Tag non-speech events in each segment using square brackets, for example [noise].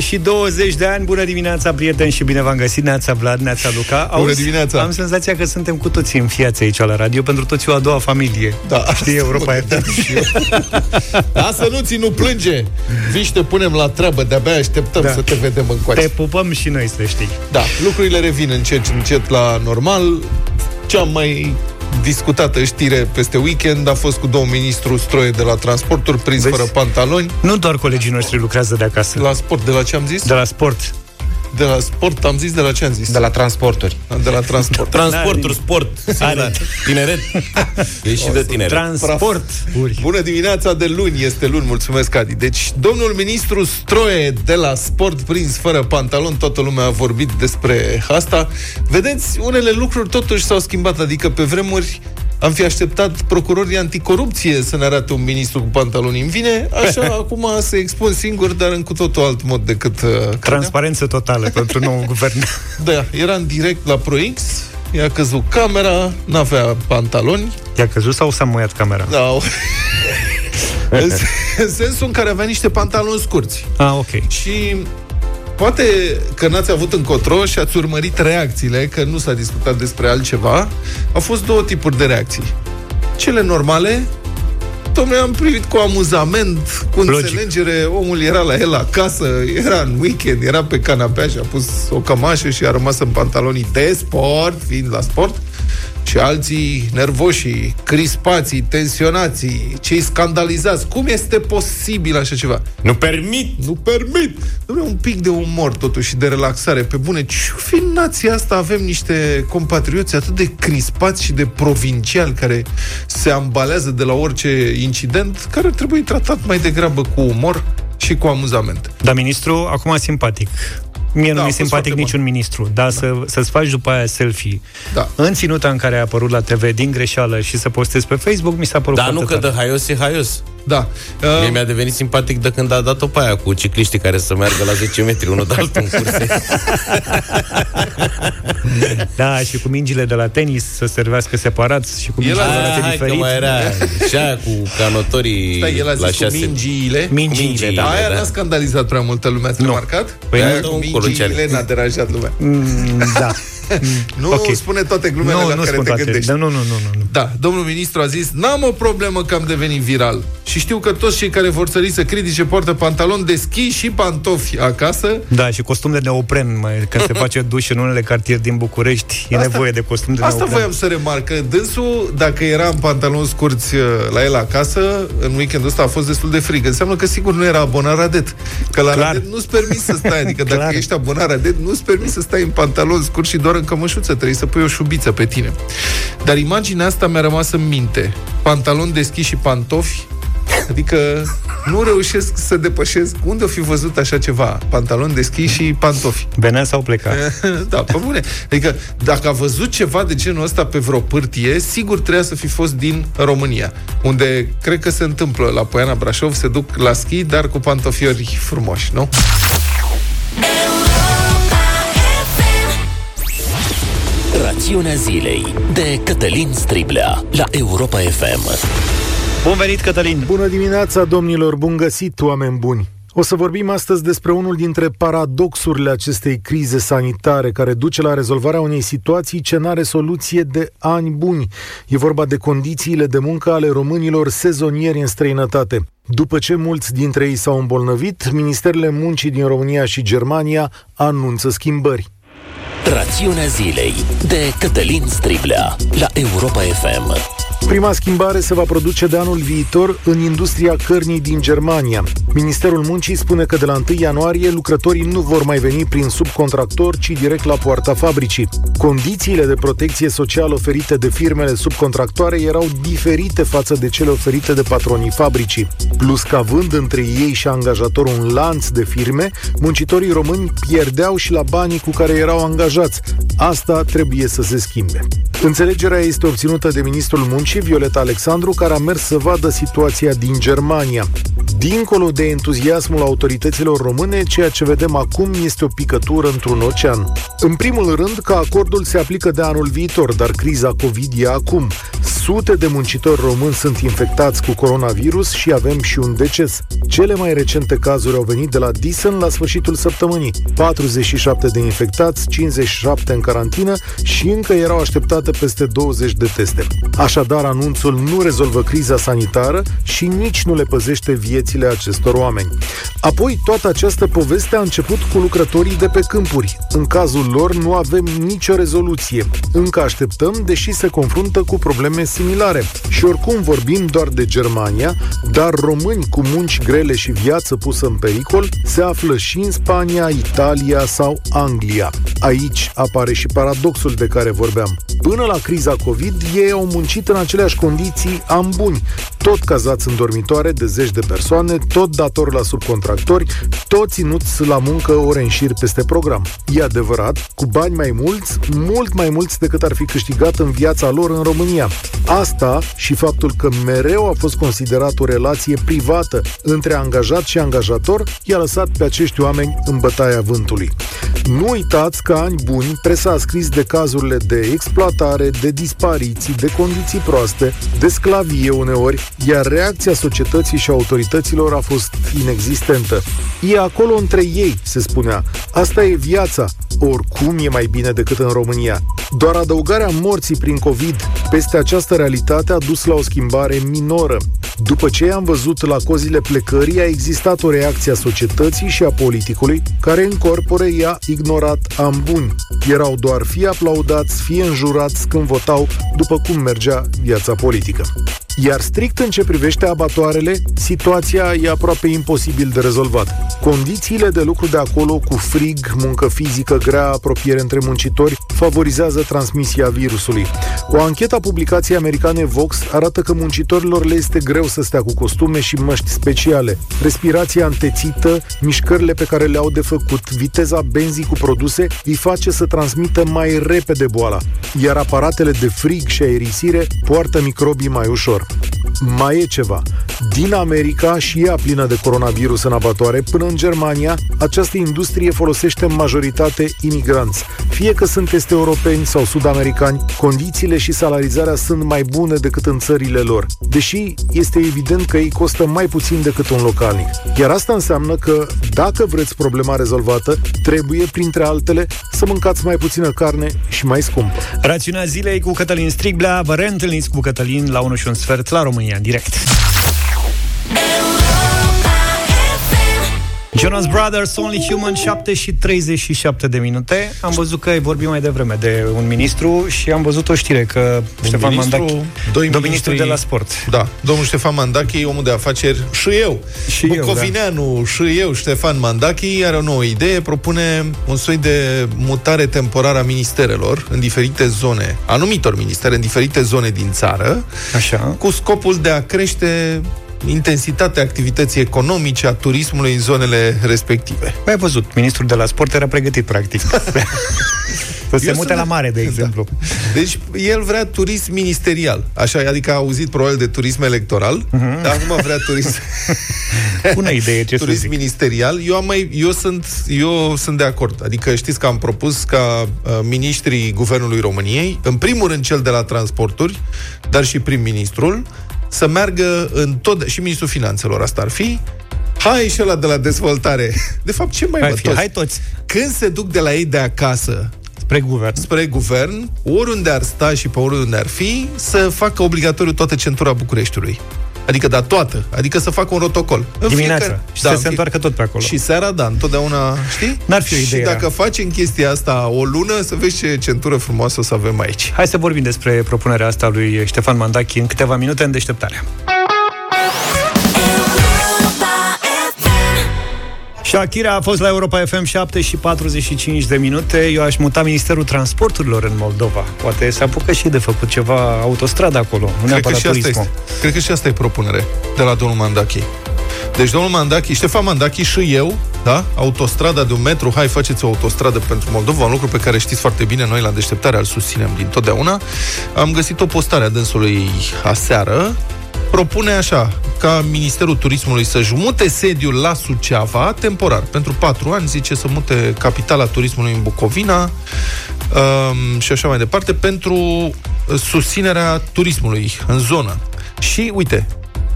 Păi și 20 de ani, bună dimineața, prieteni, și bine v-am găsit, Neața Vlad, Neața Luca. Auzi, bună dimineața! Am senzația că suntem cu toții în fiață aici la radio, pentru toți o a doua familie. Da, Știi, Europa e [laughs] Da, să nu ți nu plânge. Vii și te punem la treabă, de-abia așteptăm da. să te vedem în coace. Te pupăm și noi, să știi. Da, lucrurile revin încet, încet la normal. Cea mai discutată știre peste weekend a fost cu domnul ministru Stroie de la transporturi prins Vezi? fără pantaloni. Nu doar colegii noștri lucrează de acasă. La sport, de la ce am zis? De la sport. De la sport, am zis de la ce am zis? De la transporturi. De la transport. Transporturi, sport. Are. Tineret. [laughs] E și de tineret. Transport. Bună dimineața de luni, este luni, mulțumesc, Adi. Deci, domnul ministru Stroie de la sport prins fără pantalon, toată lumea a vorbit despre asta. Vedeți, unele lucruri totuși s-au schimbat, adică pe vremuri am fi așteptat procurorii anticorupție să ne arate un ministru cu pantaloni în vine, așa [laughs] acum se expun singur, dar în cu totul alt mod decât... Uh, Transparență totală pentru nou guvern. [laughs] Da, era în direct la ProX, i-a căzut camera, n-avea pantaloni. I-a căzut sau s-a muiat camera? Da. [laughs] în sensul în care avea niște pantaloni scurți. Ah, ok. Și poate că n-ați avut încotro și ați urmărit reacțiile, că nu s-a discutat despre altceva, au fost două tipuri de reacții. Cele normale, Dom'le, am privit cu amuzament, cu Logic. înțelegere, omul era la el acasă, era în weekend, era pe canapea și a pus o cămașă și a rămas în pantalonii de sport, fiind la sport și alții nervoși, crispații, tensionații, cei scandalizați. Cum este posibil așa ceva? Nu permit! Nu permit! Dom'le, un pic de umor totuși de relaxare. Pe bune, ce fi nația asta? Avem niște compatrioți atât de crispați și de provinciali care se ambalează de la orice incident, care ar trebui tratat mai degrabă cu umor și cu amuzament. Dar ministru, acum simpatic. Mie da, nu mi-e simpatic niciun bun. ministru, dar da. să, să-ți faci după aia selfie da. în ținuta în care a apărut la TV din greșeală și să postezi pe Facebook, mi s-a părut Dar nu că de haios e haios. Da. Uh... Mie mi-a devenit simpatic de când a dat-o pe aia cu cicliștii care să meargă la 10 metri unul de altul în curse. [laughs] da, și cu mingile de la tenis să servească separat și cu mingile de la diferit. mai era și aia cu canotorii Stai, el a zis la șase. cu mingiile. Mingiile, da. Aia da. n-a scandalizat prea multă lume, ați remarcat? Păi aia cu mingiile n-a deranjat lumea. Mm, da. [laughs] nu okay. spune toate glumele nu, la nu care te toate. gândești. Da, nu, nu, nu, nu. Da, domnul ministru a zis, n-am o problemă că am devenit viral. Și știu că toți cei care vor sări să critice poartă pantaloni de schi și pantofi acasă. Da, și costum de neopren, mai, când se [laughs] face duș în unele cartiere din București, e asta, nevoie de costum de asta neopren. Asta voiam să remarc, că dânsul, dacă era în pantaloni scurți uh, la el acasă, în weekendul ăsta a fost destul de frig. Înseamnă că sigur nu era abonat Radet. Că la Clar. Radet nu-ți permis să stai, adică [laughs] dacă ești abonat Radet, nu-ți permis să stai în pantaloni scurți și doar în cămășuță, trebuie să pui o șubiță pe tine. Dar imaginea asta mi-a rămas în minte. Pantaloni deschiși și pantofi, Adică nu reușesc să depășesc unde o fi văzut așa ceva. Pantaloni deschiși și pantofi. Venea sau pleca. [laughs] da, pe bune. Adică dacă a văzut ceva de genul ăsta pe vreo pârtie, sigur trebuia să fi fost din România, unde cred că se întâmplă la Poiana Brașov, se duc la schi, dar cu pantofiori frumoși, nu? Rațiunea zilei de Cătălin Striblea la Europa FM. Bun venit, Cătălin! Bună dimineața, domnilor! Bun găsit, oameni buni! O să vorbim astăzi despre unul dintre paradoxurile acestei crize sanitare care duce la rezolvarea unei situații ce n-are soluție de ani buni. E vorba de condițiile de muncă ale românilor sezonieri în străinătate. După ce mulți dintre ei s-au îmbolnăvit, Ministerele Muncii din România și Germania anunță schimbări. Rațiunea zilei de Cătălin Striblea la Europa FM. Prima schimbare se va produce de anul viitor în industria cărnii din Germania. Ministerul Muncii spune că de la 1 ianuarie lucrătorii nu vor mai veni prin subcontractor, ci direct la poarta fabricii. Condițiile de protecție socială oferite de firmele subcontractoare erau diferite față de cele oferite de patronii fabricii. Plus că având între ei și angajator un lanț de firme, muncitorii români pierdeau și la banii cu care erau angajați. Asta trebuie să se schimbe. Înțelegerea este obținută de ministrul muncii Violeta Alexandru, care a mers să vadă situația din Germania. Dincolo de entuziasmul autorităților române, ceea ce vedem acum este o picătură într-un ocean. În primul rând că acordul se aplică de anul viitor, dar criza COVID e acum. Sute de muncitori români sunt infectați cu coronavirus și avem și un deces. Cele mai recente cazuri au venit de la Disen la sfârșitul săptămânii. 47 de infectați, 57 în carantină și încă erau așteptate peste 20 de teste. Așadar, anunțul nu rezolvă criza sanitară și nici nu le păzește viețile acestor oameni. Apoi, toată această poveste a început cu lucrătorii de pe câmpuri. În cazul lor nu avem nicio rezoluție. Încă așteptăm, deși se confruntă cu probleme similare. Și oricum vorbim doar de Germania, dar români cu munci grele și viață pusă în pericol se află și în Spania, Italia sau Anglia. Aici apare și paradoxul de care vorbeam. Până la criza COVID, ei au muncit în aceleași condiții am buni, tot cazați în dormitoare de zeci de persoane, tot dator la subcontractori, tot ținuți la muncă ore în șir peste program. E adevărat, cu bani mai mulți, mult mai mulți decât ar fi câștigat în viața lor în România. Asta și faptul că mereu a fost considerat o relație privată între angajat și angajator i-a lăsat pe acești oameni în bătaia vântului. Nu uitați că ani buni presa a scris de cazurile de exploatare, de dispariții, de condiții proaste, de sclavie uneori, iar reacția societății și autorităților a fost inexistentă. E acolo între ei, se spunea. Asta e viața. Oricum e mai bine decât în România. Doar adăugarea morții prin COVID peste această realitate a dus la o schimbare minoră. După ce am văzut la cozile plecării, a existat o reacție a societății și a politicului, care în corpore i-a ignorat am buni. Erau doar fie aplaudați, fie înjurați când votau, după cum mergea viața politică. Iar strict în ce privește abatoarele, situația e aproape imposibil de rezolvat. Condițiile de lucru de acolo, cu frig, muncă fizică grea, apropiere între muncitori, favorizează transmisia virusului. O anchetă a publicației americane Vox arată că muncitorilor le este greu să stea cu costume și măști speciale. Respirația întețită, mișcările pe care le-au de făcut, viteza benzii cu produse îi face să transmită mai repede boala, iar aparatele de frig și aerisire poartă microbii mai ușor. Mai e ceva. Din America și ea plină de coronavirus în abatoare, până în Germania, această industrie folosește în majoritate imigranți. Fie că sunt este europeni sau sud-americani, condițiile și salarizarea sunt mai bune decât în țările lor, deși este evident că ei costă mai puțin decât un localnic. Iar asta înseamnă că, dacă vreți problema rezolvată, trebuie, printre altele, să mâncați mai puțină carne și mai scump. Rațiunea zilei cu Cătălin Striblea, vă reîntâlniți cu Cătălin la 1 și un sfert la România în direct. Jonas Brothers, Only Human, 7 și 37 de minute. Am văzut că ai vorbit mai devreme de un ministru și am văzut o știre că un Ștefan Mandache, doi ministri, ministru de la sport. Da, domnul Ștefan Mandache, omul de afaceri, și eu, și Bucovineanu, eu, da. și eu, Ștefan Mandache, are o nouă idee, propune un soi de mutare temporară a ministerelor în diferite zone, anumitor ministere în diferite zone din țară, Așa. cu scopul de a crește intensitatea activității economice, a turismului în zonele respective. Mai ai văzut, ministrul de la sport era pregătit, practic. [laughs] Să se mute la mare, de da. exemplu. Da. Deci, el vrea turism ministerial. Așa, adică a auzit probabil de turism electoral, uh-huh. dar acum vrea turism... [laughs] Bună idee, ce Turism ministerial. Eu, am mai, eu, sunt, eu sunt de acord. Adică știți că am propus ca uh, ministrii Guvernului României, în primul rând cel de la transporturi, dar și prim-ministrul, să meargă în tot, și ministrul finanțelor asta ar fi, hai și ăla de la dezvoltare. [laughs] De fapt, ce mai hai, fi, toți? hai toți. Când se duc de la ei de acasă spre guvern. Spre guvern, oriunde ar sta și pe oriunde ar fi, să facă obligatoriu toată centura Bucureștiului. Adică, da, toată. Adică să facă un rotocol. În Dimineața. Fiecare, și da, să se întoarcă tot pe acolo. Și seara, da, întotdeauna, știi? N-ar fi o idee. Și dacă faci în chestia asta o lună, să vezi ce centură frumoasă o să avem aici. Hai să vorbim despre propunerea asta lui Ștefan Mandachi în câteva minute în deșteptarea. Shakira a fost la Europa FM 7 și 45 de minute. Eu aș muta Ministerul Transporturilor în Moldova. Poate se apucă și de făcut ceva autostradă acolo, nu cred că, și asta este, cred că și asta e propunere de la domnul Mandachi. Deci domnul Mandachi, Ștefan Mandachi și eu, da? Autostrada de un metru, hai faceți o autostradă pentru Moldova, un lucru pe care știți foarte bine, noi la deșteptare îl susținem din totdeauna. Am găsit o postare a dânsului aseară, propune așa, ca Ministerul Turismului să-și mute sediul la Suceava, temporar, pentru patru ani, zice să mute capitala turismului în Bucovina, uh, și așa mai departe, pentru susținerea turismului în zonă. Și, uite,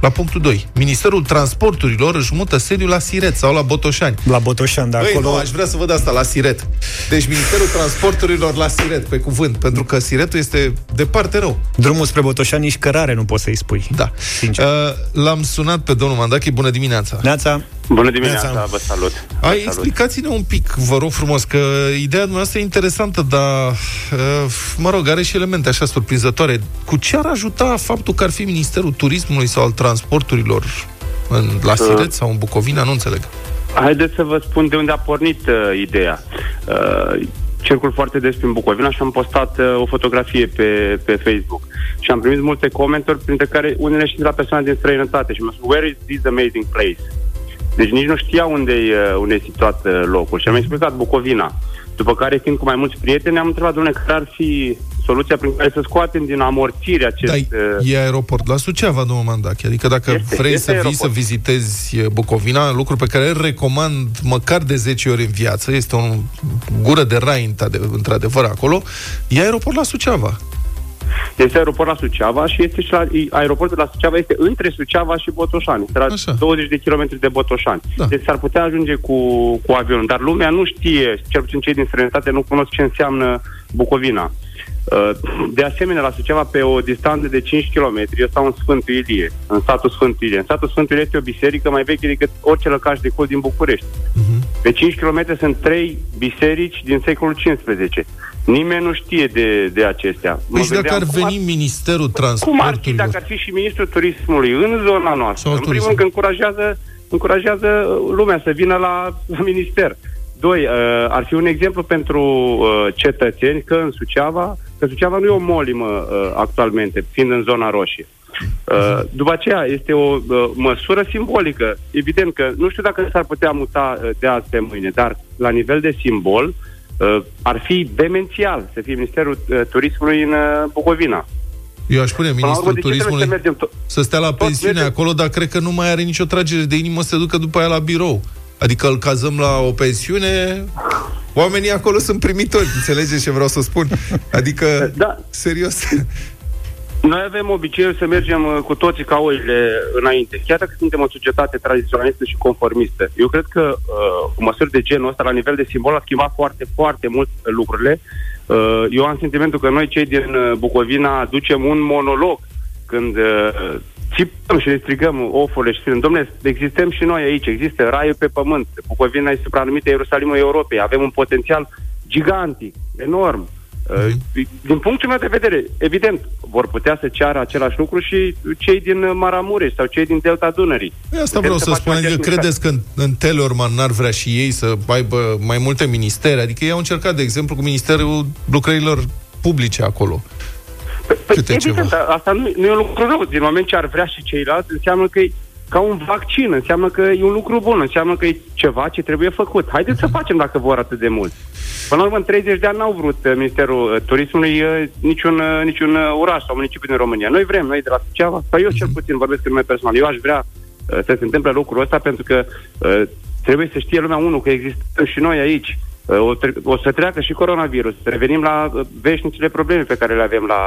la punctul 2. Ministerul Transporturilor își mută sediul la Siret sau la Botoșani. La Botoșani, da, acolo... Nu, aș vrea să văd asta, la Siret. Deci Ministerul Transporturilor la Siret, pe cuvânt, pentru că Siretul este departe rău. Drumul spre Botoșani nici cărare nu poți să-i spui. Da. Sincer. Uh, l-am sunat pe domnul Mandachi, bună dimineața. Neața. Bună dimineața, Neața. vă salut. Ai, salut. explicați-ne un pic, vă rog frumos, că ideea dumneavoastră e interesantă, dar, uh, mă rog, are și elemente așa surprinzătoare. Cu ce ar ajuta faptul că ar fi Ministerul Turismului sau al Transporturilor în, la uh. Siret uh. sau în Bucovina? Nu înțeleg. Haideți să vă spun de unde a pornit uh, ideea. Uh, circul foarte des prin Bucovina și am postat uh, o fotografie pe, pe Facebook. Și am primit multe comentarii, printre care unele și de la persoane din străinătate. Și mi-au spus, where is this amazing place? Deci nici nu știa unde e, unde e situat uh, locul. Și am explicat Bucovina. După care, fiind cu mai mulți prieteni, am întrebat, domnule, care ar fi soluția prin care să scoatem din amorțire acest... Da, e aeroport la Suceava, domnul Mandache. Adică dacă este, vrei este să aeroport. vii să vizitezi Bucovina, lucru pe care îl recomand măcar de 10 ori în viață, este o gură de rai, într-adevăr, acolo, e aeroport la Suceava. Este aeroport la Suceava și este și la, aeroportul la Suceava este între Suceava și Botoșani. Este la Așa. 20 de kilometri de Botoșani. Da. Deci s-ar putea ajunge cu, cu avionul, dar lumea nu știe, cel puțin cei din străinătate nu cunosc ce înseamnă Bucovina. Uh, de asemenea, la Suceava, pe o distanță de 5 km, eu stau în Sfântul Ilie, în satul Sfântul Ilie. În satul Sfântul Ilie este o biserică mai veche decât orice lăcaș de cult din București. Uh-huh. Pe 5 km sunt trei biserici din secolul XV. Nimeni nu știe de, de acestea. Păi și dacă ar veni ar... Ministerul Transportului... Cum ar fi dacă ar fi și Ministrul Turismului în zona noastră? Sau în primul rând că încurajează, încurajează lumea să vină la, la minister. Doi, uh, ar fi un exemplu pentru uh, cetățeni că în Suceava, că Suceava nu e o molimă uh, actualmente, fiind în zona roșie. Uh, după aceea, este o uh, măsură simbolică. Evident că nu știu dacă s-ar putea muta uh, de azi pe mâine, dar la nivel de simbol, uh, uh, ar fi demențial să fie Ministerul uh, Turismului în uh, Bucovina. Eu aș spune ministrul turismului să, to- să stea la pensiune acolo, dar cred că nu mai are nicio tragere de inimă să se ducă după aia la birou. Adică îl cazăm la o pensiune, oamenii acolo sunt primitori, înțelegeți ce vreau să spun? Adică, da. serios. Noi avem obiceiul să mergem uh, cu toții ca oile înainte, chiar dacă suntem o societate tradiționalistă și conformistă. Eu cred că uh, cu măsuri de genul ăsta, la nivel de simbol, a schimbat foarte, foarte mult lucrurile. Uh, eu am sentimentul că noi, cei din uh, Bucovina, ducem un monolog când uh, țipăm și ne strigăm ofurile și spunem, domnule, existăm și noi aici, există raiul pe pământ. Bucovina este supranumită Ierusalimul Europei, avem un potențial gigantic, enorm. Uh, din punctul meu de vedere, evident, vor putea să ceară același lucru și cei din Maramureș sau cei din Delta Dunării. Păi asta vreau să, să spun, adică credeți că în, în Telorman n-ar vrea și ei să aibă mai multe ministere? Adică ei au încercat, de exemplu, cu Ministerul Lucrărilor Publice acolo. Păi, păi evident, ceva. asta nu, nu e un lucru rău. Din moment ce ar vrea și ceilalți, înseamnă că e ca un vaccin, înseamnă că e un lucru bun, înseamnă că e ceva ce trebuie făcut. Haideți să facem dacă vor atât de mult. Până la urmă, în 30 de ani n-au vrut uh, Ministerul uh, Turismului uh, niciun, niciun oraș sau municipiu din România. Noi vrem, noi de la Suceava, sau eu cel puțin vorbesc în nume personal, eu aș vrea să se întâmple lucrul ăsta pentru că trebuie să știe lumea, unul, că există și noi aici. O, tre- o să treacă și coronavirus. Revenim la veșnicile probleme pe care le avem la,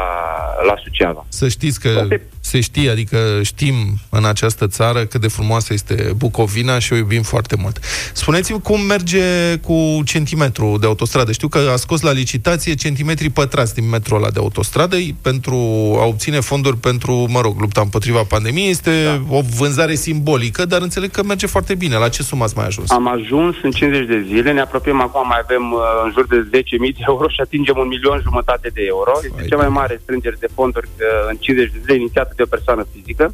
la Suceava. Să știți că Poate... se știe, adică știm în această țară cât de frumoasă este Bucovina și o iubim foarte mult. Spuneți-mi cum merge cu centimetru de autostradă. Știu că a scos la licitație centimetri pătrați din metrul ăla de autostradă pentru a obține fonduri pentru, mă rog, lupta împotriva pandemiei. Este da. o vânzare simbolică, dar înțeleg că merge foarte bine. La ce sumă ați mai ajuns? Am ajuns în 50 de zile, ne apropiem acum mai avem uh, în jur de 10.000 de euro și atingem un milion jumătate de euro. Este Ai cea mai mare strângere de fonduri uh, în 50 de zile inițiată de o persoană fizică.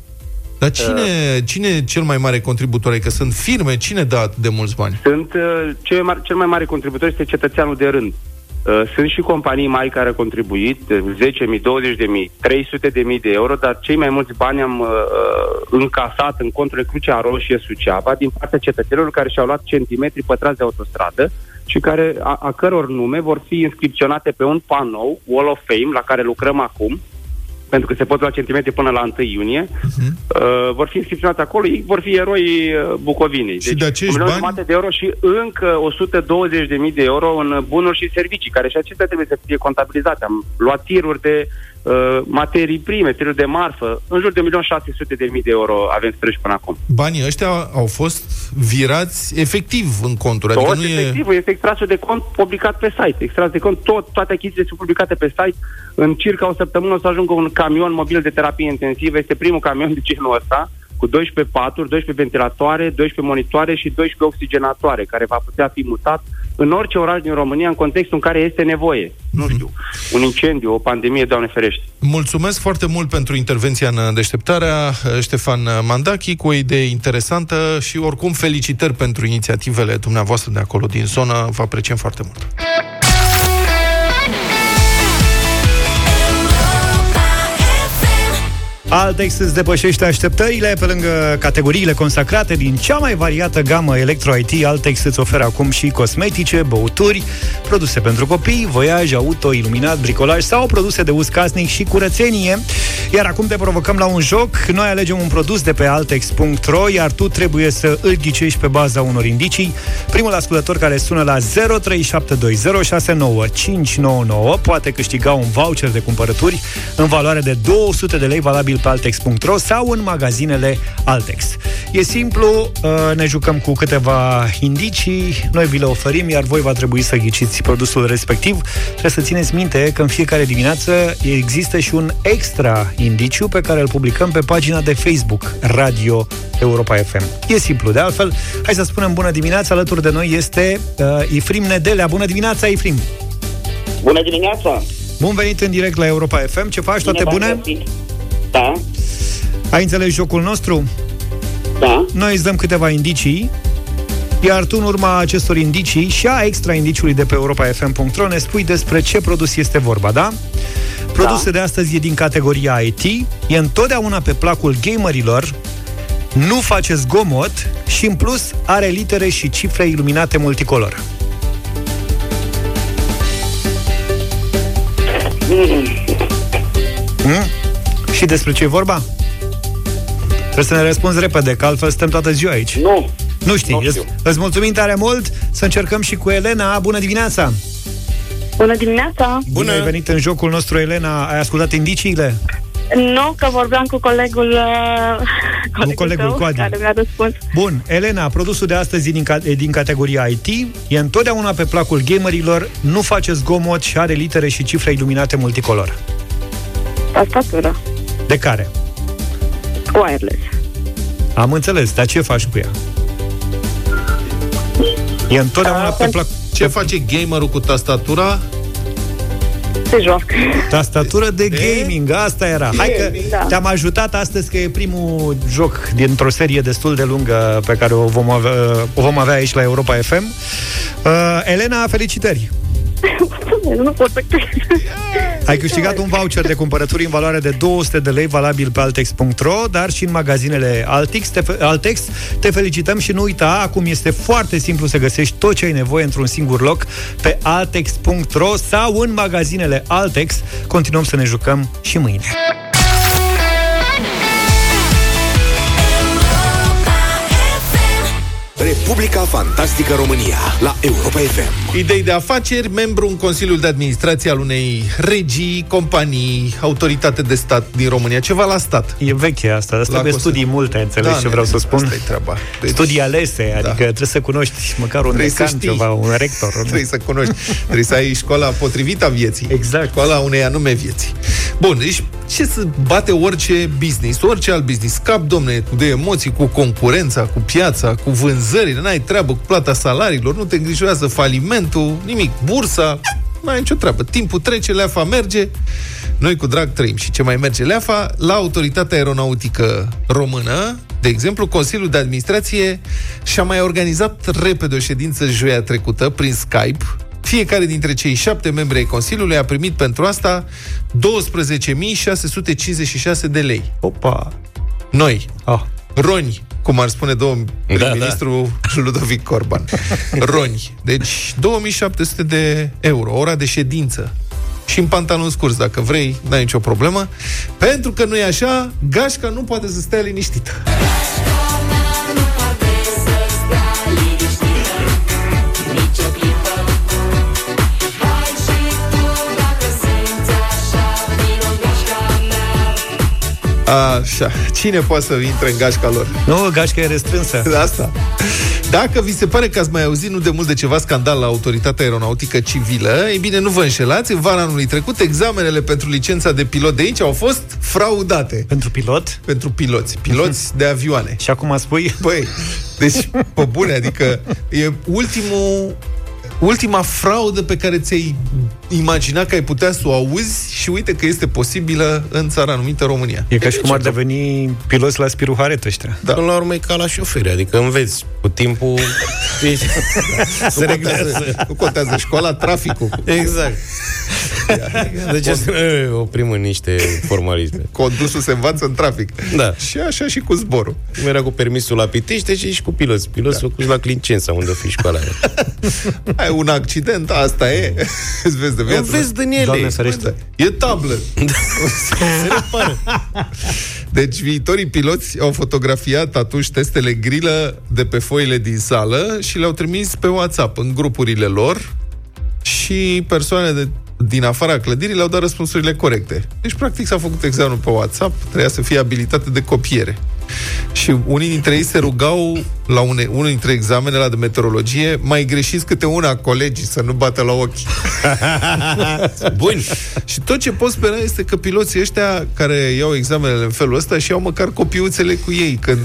Dar cine, uh, cine e cel mai mare contributor? Că sunt firme, cine dă de mulți bani? Sunt, uh, cel, mai, cel mai mare contributor este cetățeanul de rând. Uh, sunt și companii mari care au contribuit, 10.000, 20.000, 300.000 de euro, dar cei mai mulți bani am uh, uh, încasat în conturile Crucea Roșie Suceava din partea cetățenilor care și-au luat centimetri pătrați de autostradă și care, a, a căror nume vor fi inscripționate pe un panou, Wall of Fame, la care lucrăm acum, pentru că se pot lua centimetri până la 1 iunie, uh-huh. uh, vor fi inscripționați acolo, ei vor fi eroi uh, Bucovinei. Și deci, de acești bani? de euro și încă 120.000 de euro în bunuri și servicii, care și acestea trebuie să fie contabilizate. Am luat tiruri de uh, materii prime, tiruri de marfă, în jur de 1.600.000 de euro avem strâși până acum. Banii ăștia au fost virați efectiv în conturi. Adică tot nu efectiv, e... este extrasul de cont publicat pe site. Extras de cont, tot, toate achizițiile sunt publicate pe site. În circa o săptămână o să ajungă un camion mobil de terapie intensivă. Este primul camion de genul ăsta cu 12 paturi, 12 ventilatoare, 12 monitoare și 12 oxigenatoare, care va putea fi mutat în orice oraș din România în contextul în care este nevoie. Nu știu, un incendiu, o pandemie, Doamne ferește. Mulțumesc foarte mult pentru intervenția în deșteptarea, Ștefan Mandachi, cu o idee interesantă și oricum felicitări pentru inițiativele dumneavoastră de acolo din zonă. Vă apreciem foarte mult. Altex îți depășește așteptările pe lângă categoriile consacrate din cea mai variată gamă Electro-IT. Altex îți oferă acum și cosmetice, băuturi, produse pentru copii, voiaj, auto, iluminat, bricolaj sau produse de uz casnic și curățenie. Iar acum te provocăm la un joc. Noi alegem un produs de pe altex.ro, iar tu trebuie să îl ghicești pe baza unor indicii. Primul ascultător care sună la 0372069599 poate câștiga un voucher de cumpărături în valoare de 200 de lei valabil pe altex.ro sau în magazinele Altex. E simplu, uh, ne jucăm cu câteva indicii, noi vi le oferim, iar voi va trebui să ghiciți produsul respectiv. Trebuie să țineți minte că în fiecare dimineață există și un extra indiciu pe care îl publicăm pe pagina de Facebook Radio Europa FM. E simplu, de altfel, hai să spunem bună dimineața, alături de noi este uh, Ifrim Nedelea. Bună dimineața, Ifrim! Bună dimineața! Bun venit în direct la Europa FM. Ce faci? Toate bune? bune? Da. Ai înțeles jocul nostru? Da. Noi îți dăm câteva indicii iar tu, în urma acestor indicii și a extra indiciului de pe europa.fm.ro, ne spui despre ce produs este vorba, da? Produsul da. de astăzi e din categoria IT, e întotdeauna pe placul gamerilor, nu face zgomot și, în plus, are litere și cifre iluminate multicolor. Mm. Mm? Și despre ce e vorba? Trebuie să ne răspunzi repede, că altfel stăm toată ziua aici. Nu. Nu știi. Nu știu. Îți mulțumim tare mult. Să încercăm și cu Elena. Bună dimineața! Bună dimineața! Bună! Ai venit în jocul nostru, Elena. Ai ascultat indiciile? Nu, că vorbeam cu colegul, uh, colegul, colegul tău, Coadi. care mi-a răspuns. Bun, Elena, produsul de astăzi din, e din categoria IT, e întotdeauna pe placul gamerilor, nu face zgomot și are litere și cifre iluminate multicolor. Tastatură. De care? Wireless. Am înțeles, dar ce faci cu ea? E întotdeauna pe plac... Ce face gamerul cu tastatura? Se joacă. Tastatură de gaming, asta era. Hai că da. te-am ajutat astăzi că e primul joc dintr-o serie destul de lungă pe care o vom avea, o vom avea aici la Europa FM. Uh, Elena, felicitări! [laughs] nu pot să [laughs] Ai câștigat un voucher de cumpărături în valoare de 200 de lei valabil pe Altex.ro, dar și în magazinele Altex. Te, Altex. Te felicităm și nu uita, acum este foarte simplu să găsești tot ce ai nevoie într-un singur loc pe Altex.ro sau în magazinele Altex. Continuăm să ne jucăm și mâine. Republica Fantastică România la Europa FM. Idei de afaceri, membru în Consiliul de Administrație al unei regii, companii, autoritate de stat din România, ceva la stat. E veche asta, dar trebuie studii multe, înțelegi da, ce vreau să spun? Asta e treaba. Deci, studii alese, da. adică trebuie să cunoști măcar un decan, ceva, un rector. [laughs] trebuie să cunoști, trebuie să ai școala potrivită a vieții. Exact. Școala unei anume vieții. Bun, deci ce să bate orice business, orice alt business? Cap, domne, de emoții, cu concurența, cu piața, cu vânzările, n-ai treabă cu plata salariilor, nu te îngrijorează falimentul, nimic. Bursa, n-ai nicio treabă. Timpul trece, leafa merge, noi cu drag trăim. Și ce mai merge leafa? La Autoritatea Aeronautică Română, de exemplu, Consiliul de Administrație și-a mai organizat repede o ședință joia trecută prin Skype, fiecare dintre cei șapte membri ai Consiliului a primit pentru asta 12.656 de lei. Opa! Noi, ah. roni, cum ar spune domnul da, prim-ministru da. Ludovic Corban. Roni. Deci 2700 de euro, ora de ședință. și în pantaloni scurs, dacă vrei, n-ai nicio problemă. Pentru că nu e așa, gașca nu poate să stea liniștită. Așa. Cine poate să intre în gașca lor? Nu, gașca e restrânsă. De asta. Dacă vi se pare că ați mai auzit nu de mult de ceva scandal la Autoritatea Aeronautică Civilă, ei bine, nu vă înșelați, în vara anului trecut, examenele pentru licența de pilot de aici au fost fraudate. Pentru pilot? Pentru piloți. Piloți de avioane. Și acum spui? Băi, deci, pe bune, adică e ultimul ultima fraudă pe care ți-ai imagina că ai putea să o auzi și uite că este posibilă în țara numită România. E ca și cum ar deveni piloți la spiruharet ăștia. Da. Până la urmă e ca la șoferi, adică înveți cu timpul [laughs] [laughs] se reglează. Nu contează școala, traficul. Exact. Deci să ne oprim în niște formalisme. Condusul se învață în trafic. Da. Și așa și cu zborul. Cum era cu permisul la Pitiște și și cu piloți. Piloți da. făcuți la Clincența, unde fi școala aia. [laughs] Ai un accident, asta e. Îți vezi de viață. Vezi din ele. Doamne ferește. E tablă. Se repară. Deci viitorii piloți au fotografiat atunci testele grilă de pe foile din sală și le-au trimis pe WhatsApp în grupurile lor și persoane de din afara clădirii le-au dat răspunsurile corecte. Deci, practic, s-a făcut examenul pe WhatsApp, trebuia să fie abilitate de copiere. Și unii dintre ei se rugau la une, unul dintre examenele la de meteorologie, mai greșiți câte una colegii să nu bată la ochi. [laughs] Bun. și tot ce pot spera este că piloții ăștia care iau examenele în felul ăsta și iau măcar copiuțele cu ei când...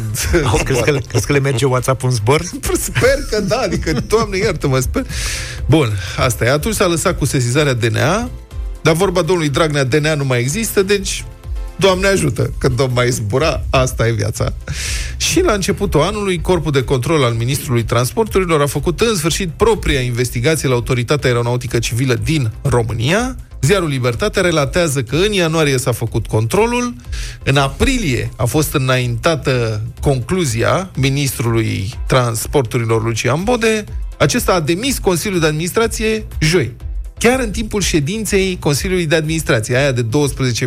Au, crezi, că, crezi că le merge WhatsApp un zbor? [laughs] Sper că da, adică, doamne, iartă-mă, sper. Bun, asta e. Atunci s-a lăsat cu sesizarea DNA, dar vorba domnului Dragnea, DNA nu mai există, deci Doamne ajută, când o mai zbura, asta e viața. Și la începutul anului, Corpul de Control al Ministrului Transporturilor a făcut în sfârșit propria investigație la Autoritatea Aeronautică Civilă din România. Ziarul Libertatea relatează că în ianuarie s-a făcut controlul, în aprilie a fost înaintată concluzia ministrului transporturilor Lucian Bode, acesta a demis Consiliul de Administrație joi chiar în timpul ședinței Consiliului de Administrație, aia de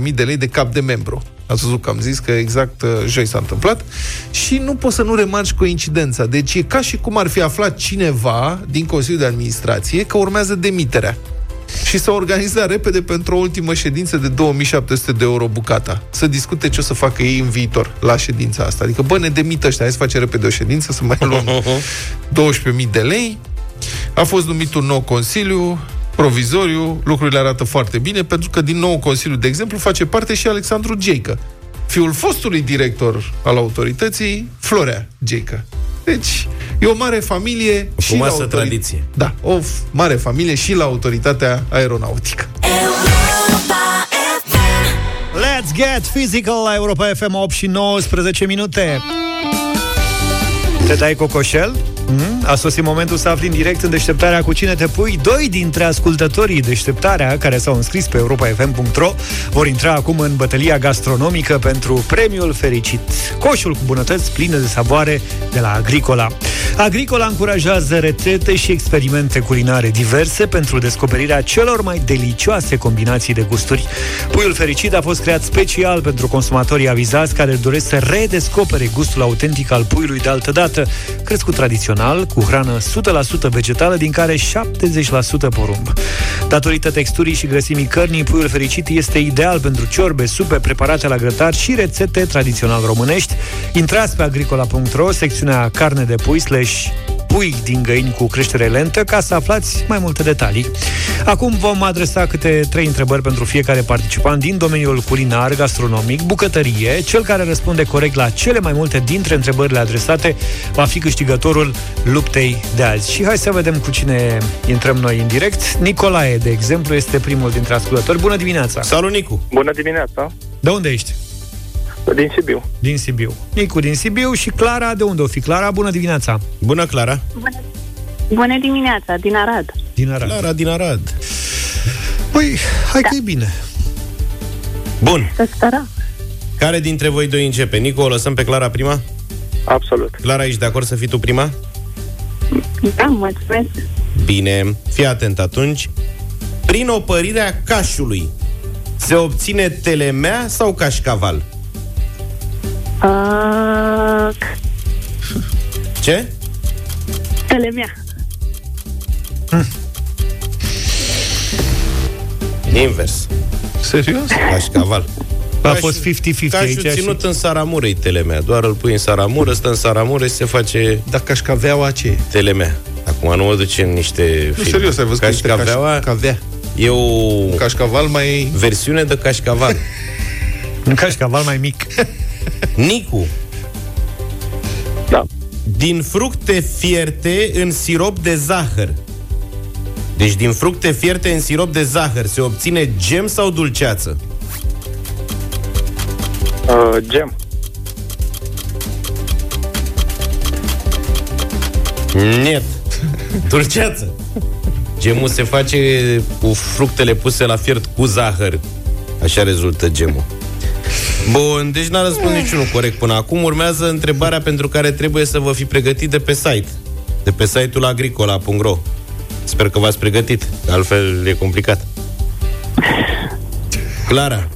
12.000 de lei de cap de membru. Ați văzut că am zis că exact uh, joi s-a întâmplat și nu poți să nu remarci coincidența. Deci e ca și cum ar fi aflat cineva din Consiliul de Administrație că urmează demiterea. Și s-a organizat repede pentru o ultimă ședință de 2700 de euro bucata. Să discute ce o să facă ei în viitor la ședința asta. Adică, bă, ne demită ăștia, hai să facem repede o ședință, să mai luăm [laughs] 12.000 de lei. A fost numit un nou consiliu, provizoriu, lucrurile arată foarte bine, pentru că din nou Consiliul, de exemplu, face parte și Alexandru Geică, fiul fostului director al autorității, Florea Geică. Deci, e o mare familie o și la autorit- tradiție. Da, o f- mare familie și la autoritatea aeronautică. Let's get physical la Europa FM 8 și 19 minute. Te dai cocoșel? Mm? A sosit momentul să afli în direct în deșteptarea cu cine te pui. Doi dintre ascultătorii deșteptarea care s-au înscris pe europafm.ro vor intra acum în bătălia gastronomică pentru premiul fericit. Coșul cu bunătăți pline de savoare de la Agricola. Agricola încurajează rețete și experimente culinare diverse pentru descoperirea celor mai delicioase combinații de gusturi. Puiul fericit a fost creat special pentru consumatorii avizați care doresc să redescopere gustul autentic al puiului de altă dată, crescut tradițional, cu hrană 100% vegetală, din care 70% porumb. Datorită texturii și grăsimii cărnii, puiul fericit este ideal pentru ciorbe, supe preparate la grătar și rețete tradițional românești. Intrați pe agricola.ro, secțiunea carne de pui slash pui din găini cu creștere lentă ca să aflați mai multe detalii. Acum vom adresa câte trei întrebări pentru fiecare participant din domeniul culinar, gastronomic, bucătărie. Cel care răspunde corect la cele mai multe dintre întrebările adresate va fi câștigătorul luptei de azi. Și hai să vedem cu cine intrăm noi în direct. Nicolae, de exemplu, este primul dintre ascultători. Bună dimineața! Salut, Nicu! Bună dimineața! De unde ești? Din Sibiu. Din Sibiu. Nicu din Sibiu și Clara, de unde o fi Clara? Bună dimineața! Bună, Clara! Bună dimineața, din Arad. Din Arad. Clara din Arad. Păi, hai da. că e bine. Bun. Să sperăm. Care dintre voi doi începe? Nicu, o lăsăm pe Clara prima? Absolut. Clara, ești de acord să fii tu prima? Da, mulțumesc. Bine. Fii atent atunci. Prin opărirea cașului se obține telemea sau cașcaval? Uh, Ce? telemea. Invers. Serios? Cașcaval. A Cașul- fost 50-50 Cașul aici ținut și... în saramură e telemea. Doar îl pui în saramură, stă în saramură și se face Dar cașcaveaua ce e? telemea. Acum nu mă duce în niște Nu, filme. serios, ai văzut că este Cașcaveaua cașcavea. e o Cașcaval mai... versiune de cașcaval. Un [laughs] cașcaval mai mic. [laughs] Nicu. Da. Din fructe fierte în sirop de zahăr. Deci din fructe fierte în sirop de zahăr se obține gem sau dulceață? Uh, gem. Niet. Dulceață. Gemul se face cu fructele puse la fiert cu zahăr. Așa rezultă gemul. Bun, deci n-a răspuns niciunul corect până acum. Urmează întrebarea pentru care trebuie să vă fi pregătit de pe site. De pe site-ul agricola.ro Sper că v-ați pregătit, că altfel e complicat. Clara,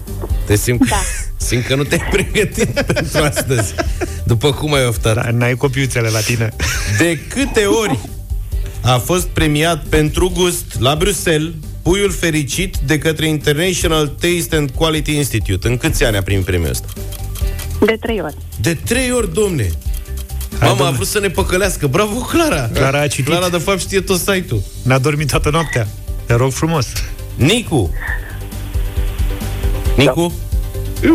te simt, da. [laughs] simt că nu te-ai pregătit [laughs] pentru astăzi. După cum ai oftat. Da, n-ai copiuțele la tine. De câte ori a fost premiat pentru gust la Bruxelles puiul fericit de către International Taste and Quality Institute? În câți ani a primit premiul ăsta? De trei ori. De trei ori, domne! Mama a vrut să ne păcălească. Bravo, Clara! Clara a citit. Clara, de fapt, știe tot site-ul. N-a dormit toată noaptea. Te rog frumos. Nicu! Nicu?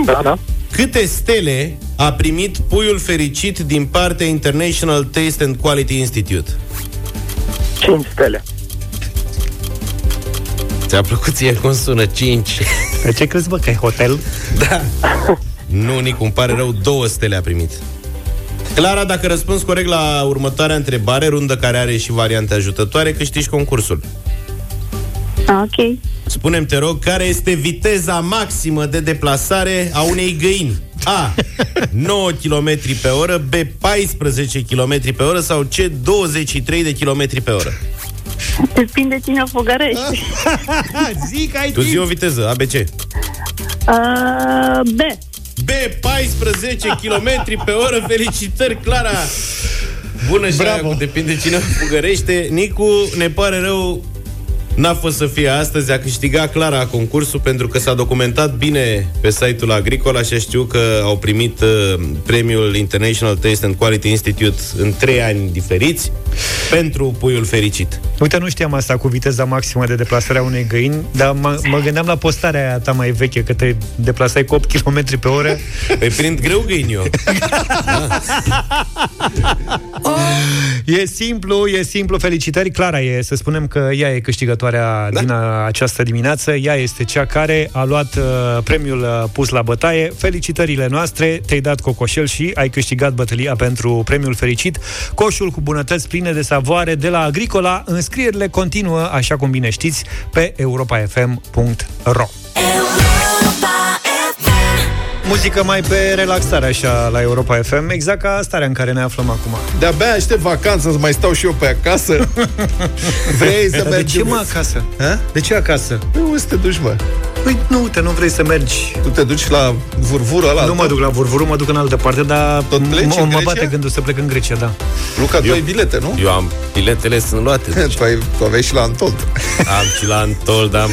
Da, da. Câte stele a primit puiul fericit din partea International Taste and Quality Institute? 5 stele. Ți-a plăcut ție cum sună? 5. De ce crezi, bă, că e hotel? Da. Nu, Nicu, îmi pare rău, două stele a primit. Clara, dacă răspunzi corect la următoarea întrebare, rundă care are și variante ajutătoare, câștigi concursul. Ok. Spunem, te rog, care este viteza maximă de deplasare a unei găini? A. 9 km pe oră, B. 14 km pe oră sau C. 23 de km pe oră? Depinde cine o fugărești. [laughs] Zic, ai Tu zi o viteză, ABC. Uh, B. B, 14 km pe oră. Felicitări, Clara! Bună și aia cu depinde cine o fugărește. Nicu, ne pare rău, N-a fost să fie astăzi, a câștigat Clara concursul pentru că s-a documentat bine pe site-ul Agricola și știu că au primit uh, premiul International Taste and Quality Institute în trei ani diferiți pentru puiul fericit. Uite, nu știam asta cu viteza maximă de deplasare a unei găini, dar mă, mă gândeam la postarea aia ta mai veche, că te deplasai cu 8 km pe oră. [laughs] Păi prind greu găini eu. [laughs] E simplu, e simplu. Felicitări, Clara e, să spunem că ea e câștigătoarea da? din a, această dimineață. Ea este cea care a luat uh, premiul uh, pus la bătaie. Felicitările noastre, te-ai dat cocoșel și ai câștigat bătălia pentru premiul fericit. Coșul cu bunătăți pline de savoare de la Agricola. Înscrierile continuă, așa cum bine știți, pe europafm.ro Muzică mai pe relaxare așa la Europa FM, exact ca starea în care ne aflăm acum. De-abia aștept vacanță să mai stau și eu pe acasă. [laughs] Vrei să Dar de mergi? ce mă acasă? Ha? De ce acasă? Păi unde să te duci, mă? Păi nu, te nu vrei să mergi Tu te duci la vurvură ăla? Nu mă duc la Vurvuru, mă duc în altă parte, dar Tot pleci mă, în mă Grecia? bate gândul să plec în Grecia, da. Luca, tu Eu- ai bilete, nu? Eu am biletele sunt luate. [laughs] Deci Tu, ai, tu aveai și la Antold. [laughs] am și la Antol, dar am...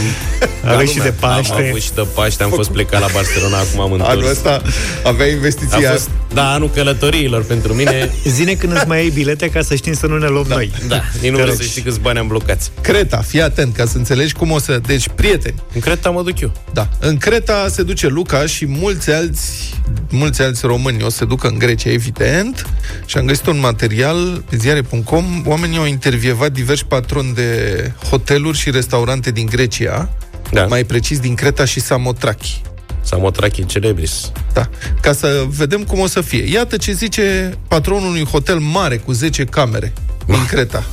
Aveai ca și lumea. de Paște. Am avut și de Paște, am fost plecat la Barcelona, acum am întors. Anul ăsta aveai A investiția fost, da, anul călătoriilor pentru mine. Zine când îți mai iei bilete ca să știm să nu ne luăm noi. Da, nici nu Te vreau rog. să știi câți bani am blocați. Creta, fii atent ca să înțelegi cum o să... Deci, prieteni, În Creta mă duc eu. da, în Creta se duce Luca și mulți alți, mulți alți români o să se ducă în Grecia, evident, și am găsit un material pe ziare.com, oamenii au intervievat diversi patroni de hoteluri și restaurante din Grecia, Da. mai precis din Creta și Samotraki. Samotrachi celebris. Da, ca să vedem cum o să fie. Iată ce zice patronul unui hotel mare cu 10 camere din Creta.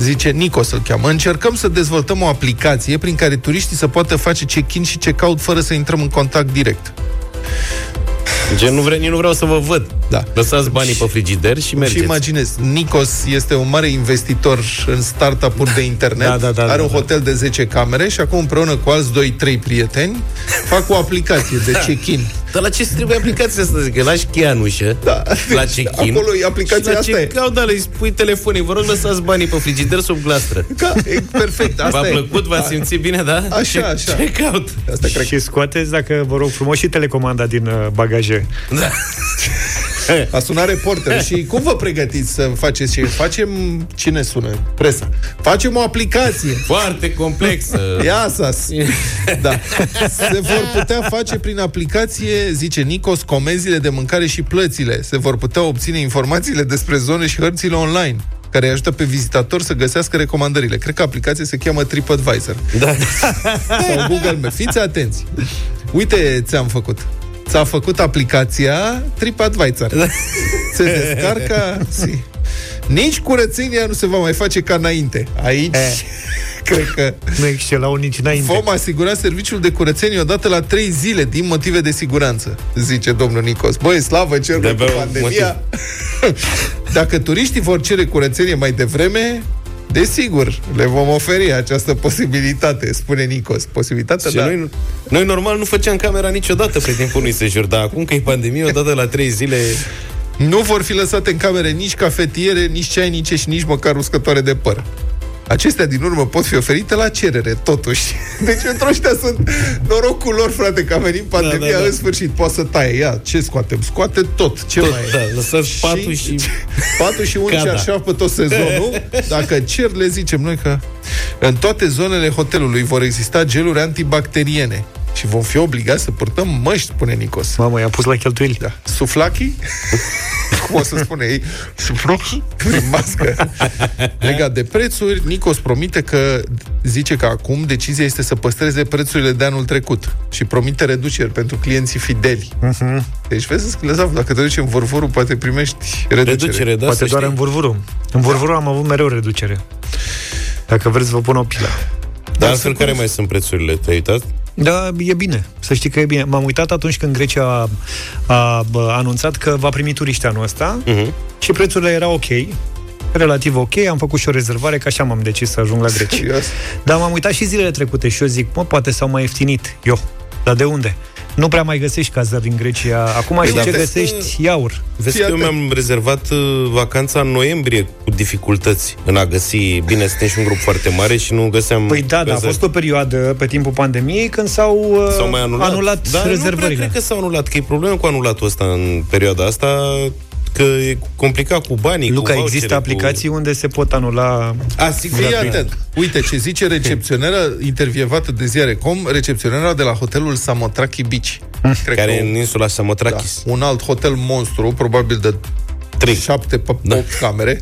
Zice Nico să-l cheamă. Încercăm să dezvoltăm o aplicație prin care turiștii să poată face check-in și check-out fără să intrăm în contact direct. Gen, nu, vre, nici nu vreau să vă văd. Da. Lăsați banii pe frigider și mergeți. Și imaginez, Nikos este un mare investitor în startup-uri de internet, Da, da, da, are da, un da. hotel de 10 camere și acum împreună cu alți 2-3 prieteni fac o aplicație de [laughs] check-in. Dar la ce trebuie aplicația asta? Zic, că lași cheia în ușă, Da. la Deci, check-in. acolo e aplicația și la asta e. check-out, da, le spui telefonii. Vă rog, lăsați banii pe frigider sub glastră. Ca, e perfect, asta V-a e. plăcut? V-ați simțit bine, da? Așa, Check- așa. Check-out. Asta cred Și scoateți, dacă vă rog frumos, și telecomanda din uh, bagaje. Da. [laughs] A sunat reporterul și cum vă pregătiți să faceți ce? Facem, cine sună? Presa. Facem o aplicație. Foarte complexă. Ia sas. Da. Se vor putea face prin aplicație, zice Nicos, comenzile de mâncare și plățile. Se vor putea obține informațiile despre zone și hărțile online care îi ajută pe vizitator să găsească recomandările. Cred că aplicația se cheamă TripAdvisor. Da. Sau Google Maps. Fiți atenți. Uite, ți-am făcut. Ți-a făcut aplicația TripAdvisor. Da. [laughs] Se descarcă... Si. Nici curățenia nu se va mai face ca înainte. Aici, [laughs] cred că Nu excelau nici înainte. vom asigura serviciul de curățenie odată la trei zile din motive de siguranță, zice domnul Nicos. Băi, slavă cerului cu De-abia pandemia. [laughs] Dacă turiștii vor cere curățenie mai devreme, Desigur, le vom oferi această posibilitate, spune Nicos. Posibilitatea, Și da. noi, noi normal nu făceam camera niciodată pe timpul unui sejur, dar acum că e pandemie, odată la trei zile... Nu vor fi lăsate în camere nici cafetiere, nici ceainice și nici măcar uscătoare de păr. Acestea din urmă pot fi oferite la cerere, totuși. [laughs] Deci pentru ăștia sunt norocul lor, frate, că a venit pandemia, da, da. în sfârșit, poate să taie. Ia, ce scoatem? Scoate tot. Ce Tot, mai e? da, lăsați patul și... Patul și un Cada. așa pe tot sezonul. [laughs] Dacă cer, le zicem noi că în toate zonele hotelului vor exista geluri antibacteriene și vom fi obligați să purtăm măști, spune Nicos. Mamă, i-a pus la cheltuieli. Da. Suflachi? [laughs] Cum o să spune ei? Suflachi? Prin mască. [laughs] Legat de prețuri, Nicos promite că zice că acum decizia este să păstreze prețurile de anul trecut și promite reduceri pentru clienții fideli. Uh-huh. Deci vezi, Lăzav, dacă te duci în vorvorul, poate primești reducere. Reducere, da, Poate să doar știi. în vurvuru. În vurvuru am avut mereu reducere. Dacă vreți, vă pun o pilă. Dar altfel, care mai sunt prețurile? Te-ai uitat? Da, e bine. Să știi că e bine. M-am uitat atunci când Grecia a, a bă, anunțat că va primi turiști anul ăsta Uh-huh. și prețurile erau ok. Relativ ok, am făcut și o rezervare, că așa m-am decis să ajung la Grecia. Serios? Dar m-am uitat și zilele trecute și eu zic, mă, poate s-au mai ieftinit. Eu. Dar de unde? Nu prea mai găsești cazări din Grecia. Acum știi da, ce vezi găsești? Iaur. Vezi Fii că eu atent. mi-am rezervat uh, vacanța în noiembrie cu dificultăți în a găsi... Bine, suntem și un grup foarte mare și nu găseam... Păi da, da, a găseam- fost o perioadă pe timpul pandemiei când s-au, uh, S-au mai anulat. anulat Dar nu prea rezervările. cred că s-au anulat, că e problemă cu anulatul ăsta în perioada asta, că e complicat cu banii, Luca, cu vouchere, există aplicații unde se pot anula Cu... A, sigur, Fii da, atent. Uite ce zice recepționera intervievată de ziare.com, recepționera de la hotelul Samotraki Beach. Cred care că e în insula da, Samotrakis. un alt hotel monstru, probabil de Trei. 7 pe 8 Da. camere,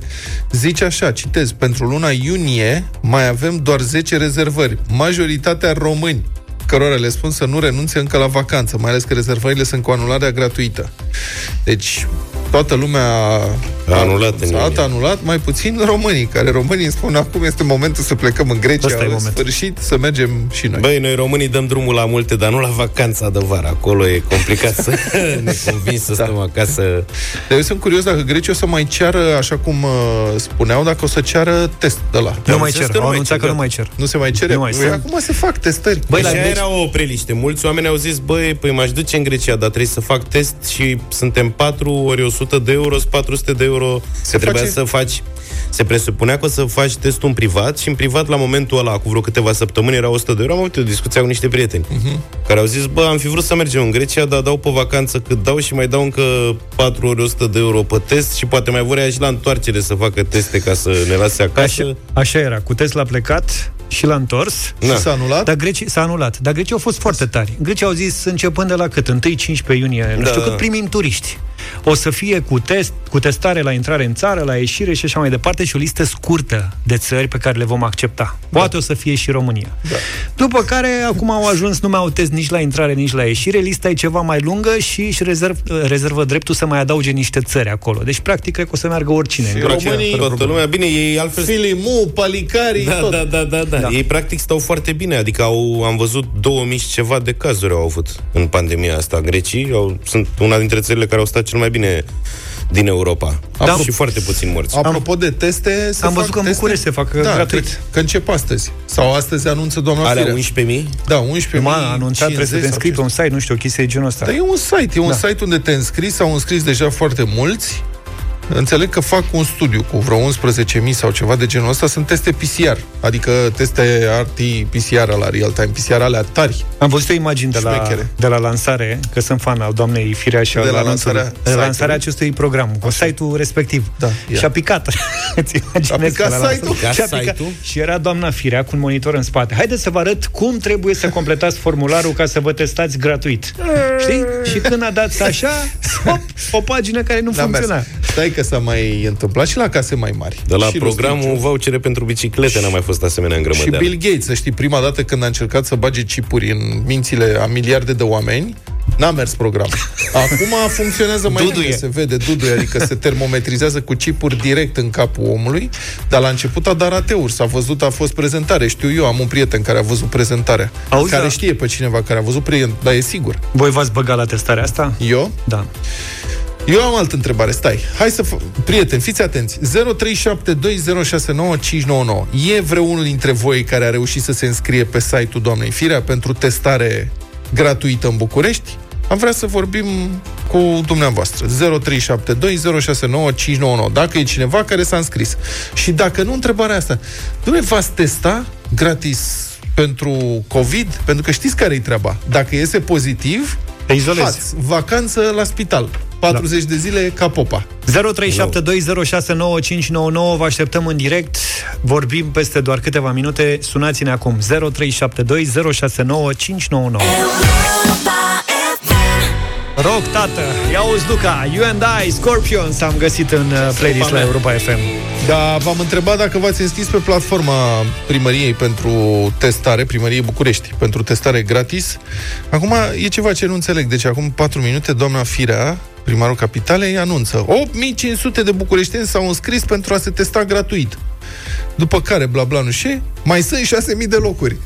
zice așa, citez, pentru luna iunie mai avem doar 10 rezervări, majoritatea români cărora le spun să nu renunțe încă la vacanță, mai ales că rezervările sunt cu anularea gratuită. Deci, toată lumea A anulat în a iunie. anulat, mai puțin românii, care românii îmi spun acum este momentul să plecăm în Grecia, Ăsta e în momentul. sfârșit să mergem și noi. Băi, noi românii dăm drumul la multe, dar nu la vacanța de vară. Acolo e complicat să [laughs] [laughs] ne convins să stăm acasă. Dar eu sunt curios dacă Grecia o să mai ceară, așa cum uh, spuneau, dacă o să ceară test de la. Nu Am mai înțeles cer, că nu au mai anunțat cer, că nu gata. mai cer. Nu se mai cere? Nu mai Păi sunt. acum se fac testări. Băi, Băi, la și aia Greci- era o preliște. Mulți oameni au zis, băi, păi m-aș duce în Grecia, dar trebuie să fac test și suntem 4 ori 100 de euro, sunt 400 de euro. Se trebuia face- să faci... Se presupunea că o să faci testul în privat și în privat la momentul ăla, cu vreo câteva săptămâni, era 100 de euro. Am avut o discuție cu niște prieteni Mhm. care au zis, bă, am fi vrut să mergem în Grecia, dar dau pe vacanță cât dau și mai dau încă 4 ori 100 de euro pe test și poate mai vor ea și la întoarcere să facă teste ca să ne lase acasă. Așa, așa era, cu test la plecat și l-a întors. Da. Și s-a anulat? Dar grecii s-a anulat. Dar grecii au fost foarte tari. Grecii au zis, începând de la cât? 1-15 iunie, nu Da. știu cât, primim turiști. O să fie cu test, cu testare la intrare în țară, la ieșire și așa mai departe și o listă scurtă de țări pe care le vom accepta. Poate da. o să fie și România. Da. După care, acum au ajuns, nu mai au test nici la intrare, nici la ieșire, lista e ceva mai lungă și își rezerv, rezervă dreptul să mai adauge niște țări acolo. Deci, practic, cred că o să meargă oricine. Și românii, Toată lumea, bine, ei altfel... Filimu, Palicarii, Da, tot. da, da, da, da, Da. Ei practic stau foarte bine, adică au, am văzut 2000 și ceva de cazuri au avut în pandemia asta. Grecii au, sunt una dintre țările care au stat cel mai bine din Europa. Da. Și foarte puțin morți. Apropo de teste, se Am fac văzut că în teste? București se fac da, gratuit. Cred că încep astăzi. Sau astăzi anunță doamna Alea Firea. 11.000? Da, 11 M-a anunțat, trebuie să te înscrii pe un site, nu știu, o chestie de genul ăsta. Dar e un site, e un Da. site unde te înscrii, s-au înscris deja foarte mulți. Înțeleg că fac un studiu cu vreo 11.000 sau ceva de genul ăsta. Sunt teste PCR, adică teste RT-PCR la real-time, PCR alea tari. Am văzut o imagine de la, Șmechere. de la lansare, că sunt fan al doamnei Firea și De al la anunțului- lansarea de la site-ului? lansarea acestui program, cu site-ul respectiv. Da, ia. și [laughs] a picat. Îți imaginezi A picat că la lansare- site-ul? Și, a Picat picat. site-ul? și era doamna Firea cu un monitor în spate. Haideți să vă arăt cum trebuie să completați formularul ca să vă testați gratuit. Știi? Și când a dat așa, [laughs] hop, o pagină care nu N-a mers. funcționa. Stai că s-a mai întâmplat și la case mai mari. De la și programul Rostinciu. vouchere pentru biciclete n-a mai fost asemenea Și îngrămădeală. Bill Gates, să știi, prima dată când a încercat să bage chipuri în mințile a miliarde de oameni, n-a mers programul. [laughs] Acum funcționează mai Duduie. bine, se vede duduie, adică se termometrizează cu chipuri direct în capul omului, dar la început a dat rateuri, s-a văzut, a fost prezentare, știu eu, am un prieten care a văzut prezentarea, Auzi, care da. știe pe cineva care a văzut, prieten, dar e sigur. Voi v-ați băgat la testarea asta? Eu? Da. Eu am altă întrebare, stai. Hai să... F- prieteni, fiți atenți. 0372069599. E vreunul dintre voi care a reușit să se înscrie pe site-ul doamnei Firea pentru testare gratuită în București? Am vrea să vorbim cu dumneavoastră. 0372069599. Dacă e cineva care s-a înscris. Și dacă nu, întrebarea asta. Dom'le, v-ați testa gratis pentru COVID? Pentru că știți care e treaba. Dacă iese pozitiv, Te izolezi. Hați, vacanță la spital. 40 de zile ca popa. 0372069599 Vă așteptăm în direct. Vorbim peste doar câteva minute. Sunați-ne acum 0372069599 Rock, tată, ia uzi Luca. You and I, Scorpions Am găsit în uh, playlist la Europa FM Da, v-am întrebat dacă v-ați înscris pe platforma primăriei pentru testare, primăriei București, pentru testare gratis. Acum e ceva ce nu înțeleg. Deci acum 4 minute, doamna Firea, primarul capitalei, anunță 8500 de bucureșteni s-au înscris pentru a se testa gratuit. După care, bla bla, nu știu, mai sunt 6000 de locuri.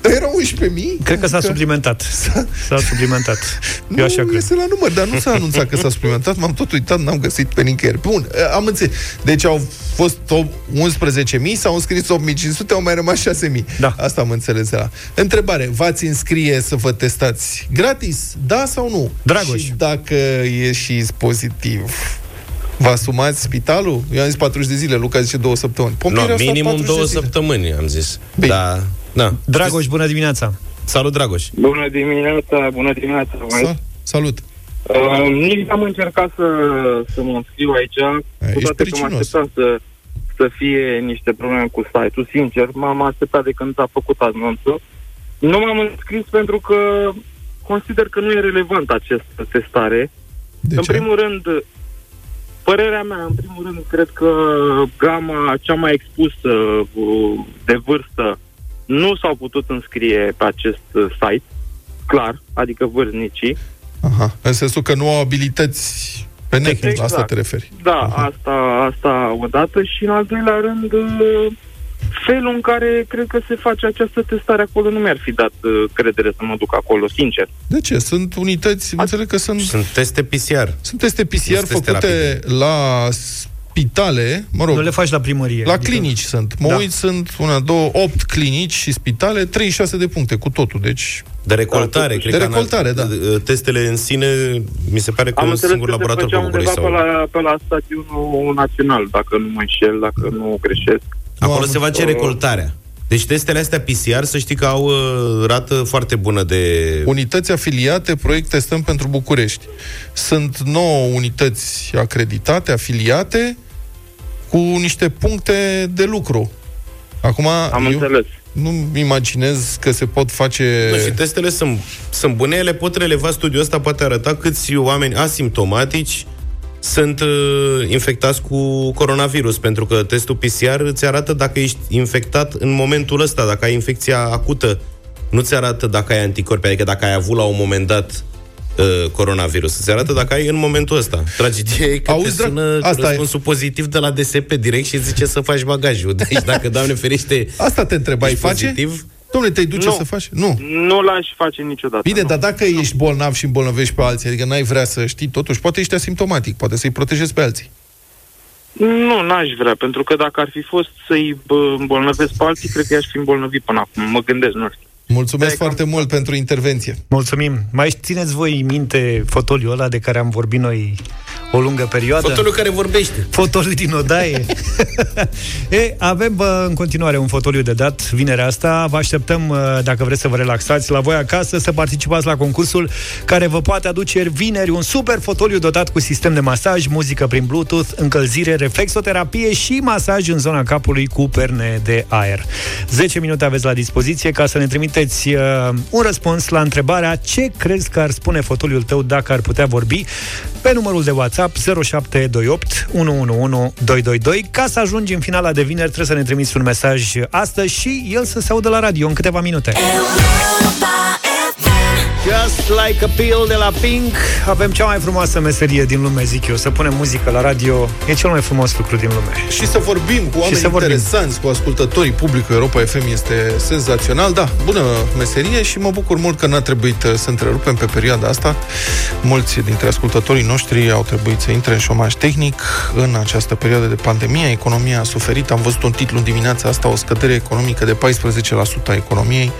Dar erau 11.000? Cred că s-a Adică- suplimentat S-a suplimentat [laughs] Eu nu așa cred iese la număr, dar nu s-a anunțat că s-a [laughs] suplimentat, m-am tot uitat, n-am găsit pe nicăieri. Bun, am înțeles. Deci au fost o- 11.000, s-au înscris 8.500, au mai rămas 6.000. Da. Asta am înțeles de la. Întrebare, v-ați înscrie să vă testați gratis? Da sau nu? Dragoș. Și dacă ieșiți pozitiv, vă asumați spitalul? Eu am zis 40 de zile, Luca zice două săptămâni. No, Pompieri au stat minimum 40 de două zile. săptămâni, am zis. Bine. Da, da. Dragoș, bună dimineața Salut, Dragoș. Bună dimineața, bună dimineața. Sa- Salut. Uh, nici am încercat să, să mă înscriu aici, ești cu toate că mă pricinos. așteptam să, să fie niște probleme cu site-ul, sincer, m-am așteptat de când a făcut anunțul. Nu m-am înscris pentru că consider că nu e relevant această testare. De în ce? primul rând, părerea mea, în primul rând, cred că gama cea mai expusă uh, de vârstă nu s-au putut înscrie pe acest uh, site, clar, adică vârstnicii. Aha. În sensul că nu au abilități pe net, Exact. la asta te referi. Da, Aha. asta, asta odată și în al doilea rând uh, felul în care cred că se face această testare acolo nu mi-ar fi dat uh, credere să mă duc acolo, sincer. De ce? Sunt unități, înțeleg că sunt, Sunt teste PCR. sunt teste PCR Sunt teste făcute la spitale, mă rog, Nu le faci la primărie la adică- clinici sunt. Mă Da. uit, sunt una, două, opt clinici și spitale, 36 de puncte cu totul. Deci, De recoltare, Da, cred de că recoltare, da. ana- Testele în sine, mi se pare că Am un înțeles singur că se laborator pe făcea undeva București. pe Sau... la, pe la stadionul național, dacă nu mă înșel, dacă nu greșesc. Acolo Nu se am- face recoltarea. Deci testele astea PCR, să știi că au uh, rată foarte bună de... unități afiliate, proiect testăm pentru București. Sunt 9 unități acreditate, afiliate, cu niște puncte de lucru. Acum, Am eu înțeles. nu-mi imaginez că se pot face... Nu, și testele sunt, sunt bune, ele pot releva studiul ăsta, poate arăta câți oameni asimptomatici sunt uh, infectați cu coronavirus, pentru că testul PCR îți arată dacă ești infectat în momentul ăsta, dacă ai infecția acută. Nu ți arată dacă ai anticorpi, adică dacă ai avut la un moment dat uh, coronavirus. Îți arată dacă ai în momentul ăsta. Tragedia e că Auzi, te sună drag- asta e. răspunsul pozitiv de la DSP direct și zice să faci bagajul. Deci dacă, Doamne ferește, Asta te întreb, ai ești face? pozitiv, Domnule, te-ai duce Nu. să faci? Nu. Nu l-aș face niciodată. Bine, nu. dar dacă ești bolnav și îmbolnăvești pe alții, adică n-ai vrea să știi, totuși, poate ești asimptomatic, poate să-i protejezi pe alții. Nu, n-aș vrea, pentru că dacă ar fi fost să-i bă, îmbolnăvesc pe alții, cred că i-aș fi îmbolnăvit până acum. Mă gândesc, nu știu. Mulțumesc Da, e foarte mult pentru intervenție. Mulțumim. Mai țineți voi minte fotoliul ăla de care am vorbit noi o lungă perioadă? fotolul care vorbește. Fotoliu din odaie. [laughs] e, avem bă, în continuare un fotoliu de dat vinerea asta. Vă așteptăm, uh, dacă vreți să vă relaxați la voi acasă, să participați la concursul care vă poate aduce vineri un super fotoliu dotat cu sistem de masaj, muzică prin Bluetooth, încălzire, reflexoterapie și masaj în zona capului cu perne de aer. 10 minute aveți la dispoziție ca să ne trimiteți uh, un răspuns la întrebarea ce crezi că ar spune fotoliul tău dacă ar putea vorbi pe numărul de WhatsApp 0728 111 222. Ca să ajungi în finala de vineri, trebuie să ne trimiți un mesaj astăzi și el să se audă la radio în câteva minute. Just like a pill de la Pink Avem cea mai frumoasă meserie din lume, zic eu Să punem muzică la radio E cel mai frumos lucru din lume Și să vorbim cu oameni să vorbim. interesanți, cu ascultătorii, publicul Europa FM este senzațional. Da, bună meserie și mă bucur mult că n-a trebuit uh, să întrerupem pe perioada asta. Mulți dintre ascultătorii noștri au trebuit să intre în șomaj tehnic în această perioadă de pandemie. Economia a suferit. Am văzut un titlu în dimineața asta, o scădere economică de 14% a economiei.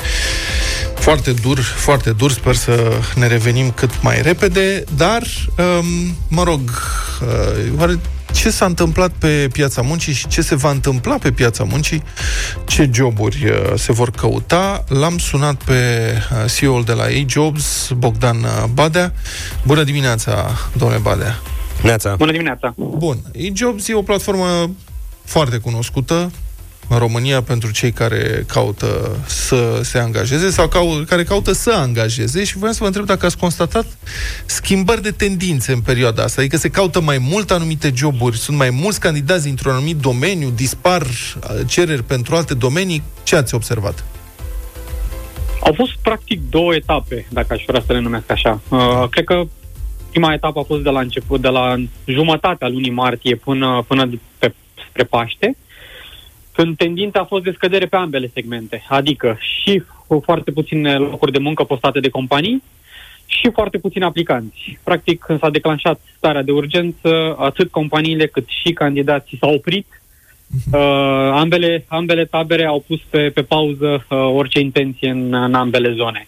Foarte dur, foarte dur, sper să ne revenim cât mai repede, dar, um, mă rog, uh, oare ce s-a întâmplat pe piața muncii și ce se va întâmpla pe piața muncii, ce joburi uh, se vor căuta. L-am sunat pe uh, CEO-ul de la A-Jobs, Bogdan uh, Badea. Bună dimineața, domnule Badea! Neața. Bună dimineața! Bun, A-Jobs e o platformă foarte cunoscută în România pentru cei care caută să se angajeze sau cau- care caută să angajeze și vreau să vă întreb dacă ați constatat schimbări de tendințe în perioada asta, adică se caută mai mult anumite joburi, sunt mai mulți candidați dintr-un anumit domeniu, dispar uh, cereri pentru alte domenii, ce ați observat? Au fost practic două etape, dacă aș vrea să le numesc așa. Uh, cred că prima etapă a fost de la început, de la jumătatea lunii martie până, până pe, spre Paște, când tendința a fost de scădere pe ambele segmente, adică și cu foarte puține locuri de muncă postate de companii și foarte puțini aplicanți. Practic, când s-a declanșat starea de urgență, atât companiile cât și candidații s-au oprit Uh, ambele, ambele tabere au pus pe, pe pauză uh, orice intenție în, în ambele zone.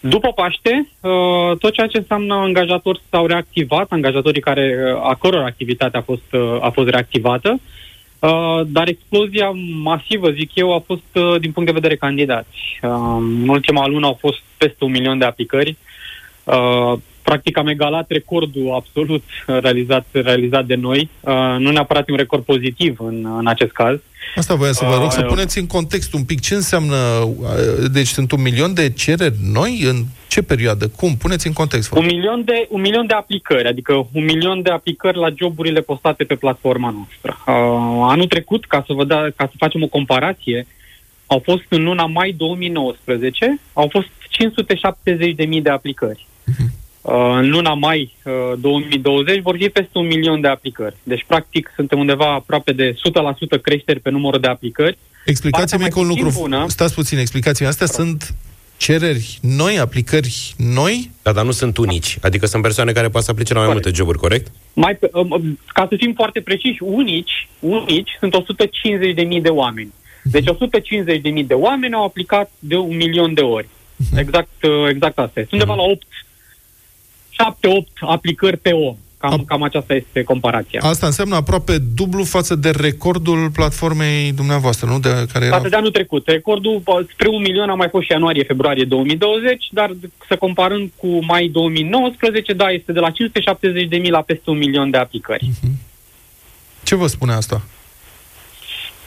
După Paște, uh, tot ceea ce înseamnă angajatori s-au reactivat, angajatorii care, uh, a căror activitate a fost, uh, a fost reactivată, uh, dar explozia masivă, zic eu, a fost uh, din punct de vedere candidați. Uh, în ultima lună au fost peste un milion de aplicări. Uh, practic am egalat recordul absolut uh, realizat, realizat de noi. Uh, nu neapărat un record pozitiv în, în acest caz. Asta voiam să vă rog să Aoleu. puneți în context un pic ce înseamnă, uh, deci sunt un milion de cereri noi, în ce perioadă, cum? Puneți în context. vă Un rog. milion, de, un milion de aplicări, adică un milion de aplicări la joburile postate pe platforma noastră. Uh, anul trecut, ca să, vă da, ca să facem o comparație, au fost în luna mai 2019, au fost 570.000 de aplicări. Uh, în luna mai uh, 2020 vor fi peste un milion de aplicări. Deci, practic, suntem undeva aproape de 100% creșteri pe numărul de aplicări. Explicați-mi Partea că un mai lucru. puțin bună- Stați puțin, explicați-mi. Astea sunt cereri noi, aplicări noi? Da, dar nu sunt unici. Adică sunt persoane care poate să aplice la mai Corect. multe joburi, corect? Mai, pe- um, um, ca să fim foarte preciși, unici, unici sunt 150.000 de oameni. Deci 150.000 de oameni au aplicat de un milion de ori. Exact, uh, exact asta este. Undeva la 8, 7-8 aplicări pe om. Cam, Am- cam aceasta este comparația. Asta înseamnă aproape dublu față de recordul platformei dumneavoastră, nu? De care era... Față de anul trecut. Recordul bă, spre un milion a mai fost și ianuarie-februarie 2020, dar să comparând cu mai 2019, da, este de la 570.000 la peste un milion de aplicări. Ce vă spune asta?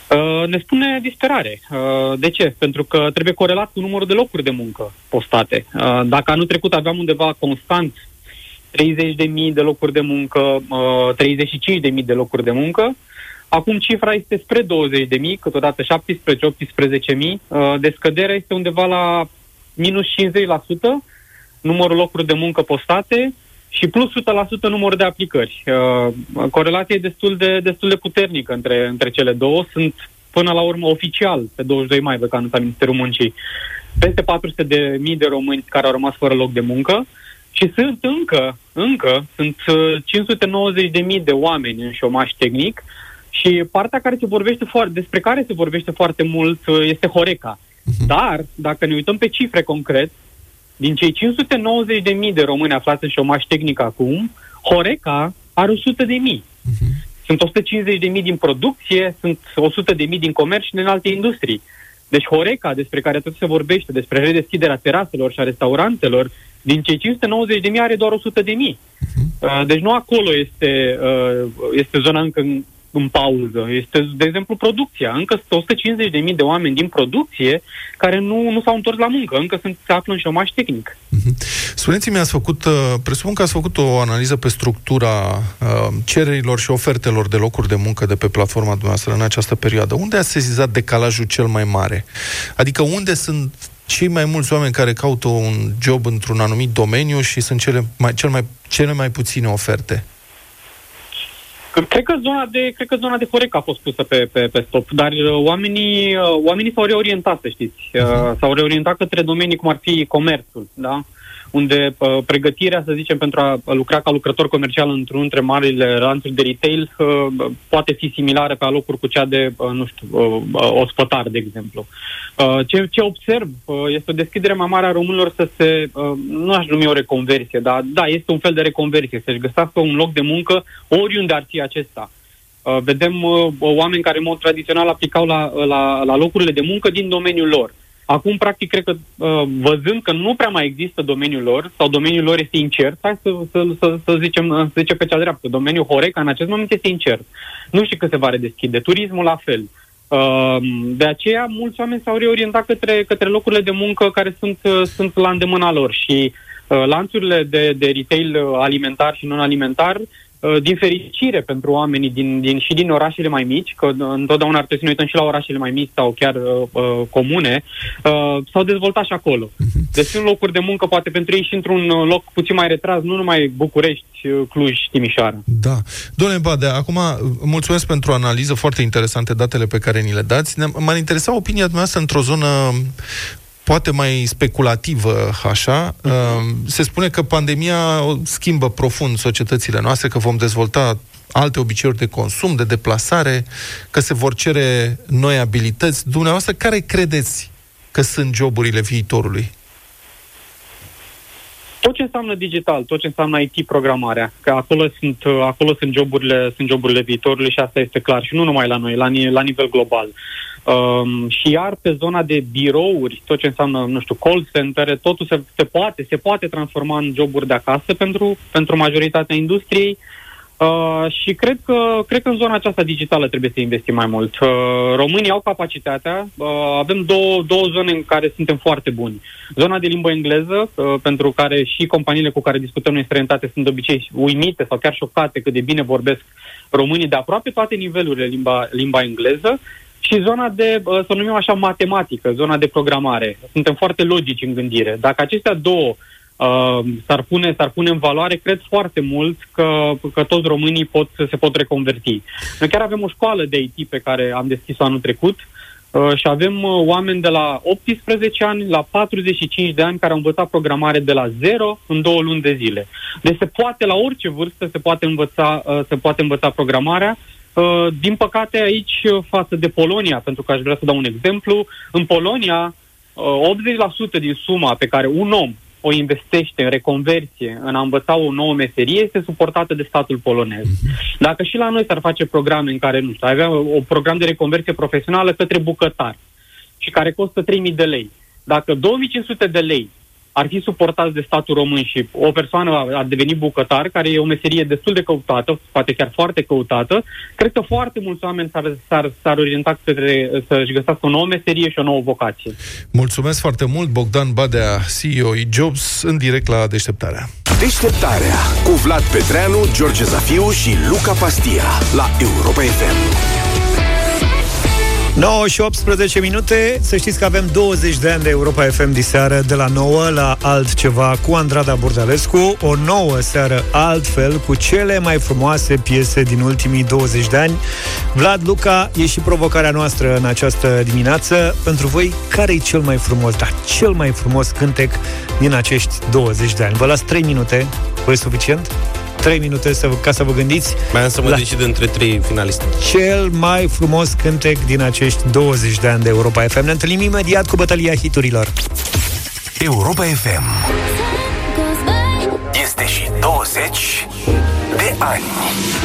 Uh, ne spune disperare. Uh, de ce? Pentru că trebuie corelat cu numărul de locuri de muncă postate. Uh, dacă anul trecut aveam undeva constant 30.000 de locuri de muncă, uh, 35.000 de locuri de muncă. Acum cifra este spre 20.000, câteodată 17-18.000. Uh, de scăderea este undeva la minus 50% numărul locuri de muncă postate și plus 100% numărul de aplicări. Uh, corelația e destul de, destul de puternică între, între cele două. Sunt până la urmă oficial, pe 22 mai, pe anunța Ministerul Muncii, peste 400 de mii de români care au rămas fără loc de muncă și sunt încă, încă, sunt 590 uh, de mii de oameni în șomaș tehnic și partea care se vorbește foarte, despre care se vorbește foarte mult uh, este Horeca. Mhm. Dar, dacă ne uităm pe cifre concret, din cei 590 de mii de români aflați în șomaș tehnic acum, Horeca are 100 de mii. Uh-huh. Sunt 150 de mii din producție, sunt 100 de mii din comerț și din alte industrii. Deci Horeca, despre care tot se vorbește, despre redeschiderea teraselor și a restaurantelor, din cei 590 de mii are doar 100 de mii. Uh, deci nu acolo este, uh, este zona încă în pauză. Este, de exemplu, producția. Încă sunt 150.000 de oameni din producție care nu, nu s-au întors la muncă, încă sunt, se află în șomaș tehnic. Mhm. Spuneți-mi, ați făcut, uh, presupun că ați făcut o analiză pe structura uh, cererilor și ofertelor de locuri de muncă de pe platforma dumneavoastră în această perioadă. Unde ați sezizat decalajul cel mai mare? Adică unde sunt cei mai mulți oameni care caută un job într-un anumit domeniu și sunt cele mai, cel mai, cele mai puține oferte? Cred că zona de, cred că zona de Horeca a fost pusă pe, pe, pe stop, dar uh, oamenii, uh, oamenii s-au reorientat, să știți. Uh, s-au reorientat către domenii cum ar fi comerțul, da? Uh, unde uh, pregătirea, să zicem, pentru a lucra ca lucrător comercial într-un dintre marile lanțuri de retail uh, poate fi similară pe alocuri cu cea de, uh, nu știu, uh, uh, ospătar, de exemplu. Uh, ce, ce observ uh, este o deschidere mai mare a românilor să se, uh, nu aș numi o reconversie, dar da, este un fel de reconversie, să-și găsească un loc de muncă oriunde ar fi acesta. Uh, vedem uh, oameni care în mod tradițional aplicau la, la, la locurile de muncă din domeniul lor. Acum, practic, cred că uh, văzând că nu prea mai există domeniul lor, sau domeniul lor este incert, hai să, să, să, să zicem, să zicem pe cea dreaptă, domeniul Horeca în acest moment este incert. Nu știu cât se va redeschide. Turismul la fel. Uh, de aceea, mulți oameni s-au reorientat către, către locurile de muncă care sunt, uh, sunt la îndemâna lor și lanțurile de, de retail alimentar și non-alimentar Uh, din fericire pentru oamenii din, din, și din orașele mai mici, că întotdeauna ar trebui să ne uităm și la orașele mai mici sau chiar uh, uh, comune, uh, s-au dezvoltat și acolo. Mhm. Deci sunt locuri de muncă, poate pentru ei și într-un uh, loc puțin mai retras, nu numai București, Cluj, Timișoara. Da. Domnule Badea, acum mulțumesc pentru analiză, foarte interesante datele pe care ni le dați. M-ar interesa opinia dumneavoastră într-o zonă poate mai speculativă, așa. Uh-huh. Se spune că pandemia schimbă profund societățile noastre, că vom dezvolta alte obiceiuri de consum, de deplasare, că se vor cere noi abilități. Dumneavoastră, care credeți că sunt joburile viitorului? Tot ce înseamnă digital, tot ce înseamnă IT-programarea, că acolo sunt, acolo sunt, joburile, sunt joburile viitorului și asta este clar. Și nu numai la noi, la, la nivel global. Um, și iar pe zona de birouri, tot ce înseamnă, nu știu, call center, totul se, se poate, se poate transforma în joburi de acasă pentru, pentru majoritatea industriei. Uh, și cred că, cred că în zona aceasta digitală trebuie să investim mai mult. Uh, românii au capacitatea, uh, avem două, două zone în care suntem foarte buni. Zona de limbă engleză, uh, pentru care și companiile cu care discutăm în străinătate sunt de obicei uimite sau chiar șocate cât de bine vorbesc românii de aproape toate nivelurile limba, limba engleză și zona de, să o numim așa, matematică, zona de programare. Suntem foarte logici în gândire. Dacă acestea două uh, s-ar, pune, s-ar pune în valoare, cred foarte mult că, că toți românii pot, se pot reconverti. Noi chiar avem o școală de IT pe care am deschis-o anul trecut uh, și avem uh, oameni de la 18 ani la 45 de ani care au învățat programare de la zero în două luni de zile. Deci se poate, la orice vârstă, se poate învăța, uh, se poate învăța programarea Uh, din păcate aici, uh, față de Polonia, pentru că aș vrea să dau un exemplu, în Polonia, 80% uh, din suma pe care un om o investește în reconversie, în a învăța o nouă meserie, este suportată de statul polonez. Dacă și la noi s-ar face programe în care, nu știu, avea o program de reconversie profesională către bucătar și care costă 3.000 de lei, dacă 2500 de lei ar fi suportați de statul român și o persoană ar deveni bucătar, care e o meserie destul de căutată, poate chiar foarte căutată, cred că foarte mulți oameni s-ar, s-ar, s-ar orienta către să-și găsească o nouă meserie și o nouă vocație. Mulțumesc foarte mult, Bogdan Badea, CEO Jobs, în direct la deșteptarea. Deșteptarea cu Vlad Petreanu, George Zafiu și Luca Pastia la Europa FM. 9 și 18 minute. Să știți că avem 20 de ani de Europa FM diseară De la 9 la altceva Cu Andrada Burdalescu. O nouă seară altfel Cu cele mai frumoase piese din ultimii 20 de ani. Vlad Luca E și provocarea noastră în această dimineață. Pentru voi, care e cel mai frumos Da, cel mai frumos cântec Din acești 20 de ani? Vă las 3 minute. Vă e suficient? 3 minute să, ca să vă gândiți. Mai am să mă la decid între trei finaliste. Cel mai frumos cântec din acești 20 de ani de Europa FM. Ne întâlnim imediat cu bătălia hiturilor. Europa FM este și 20 de ani.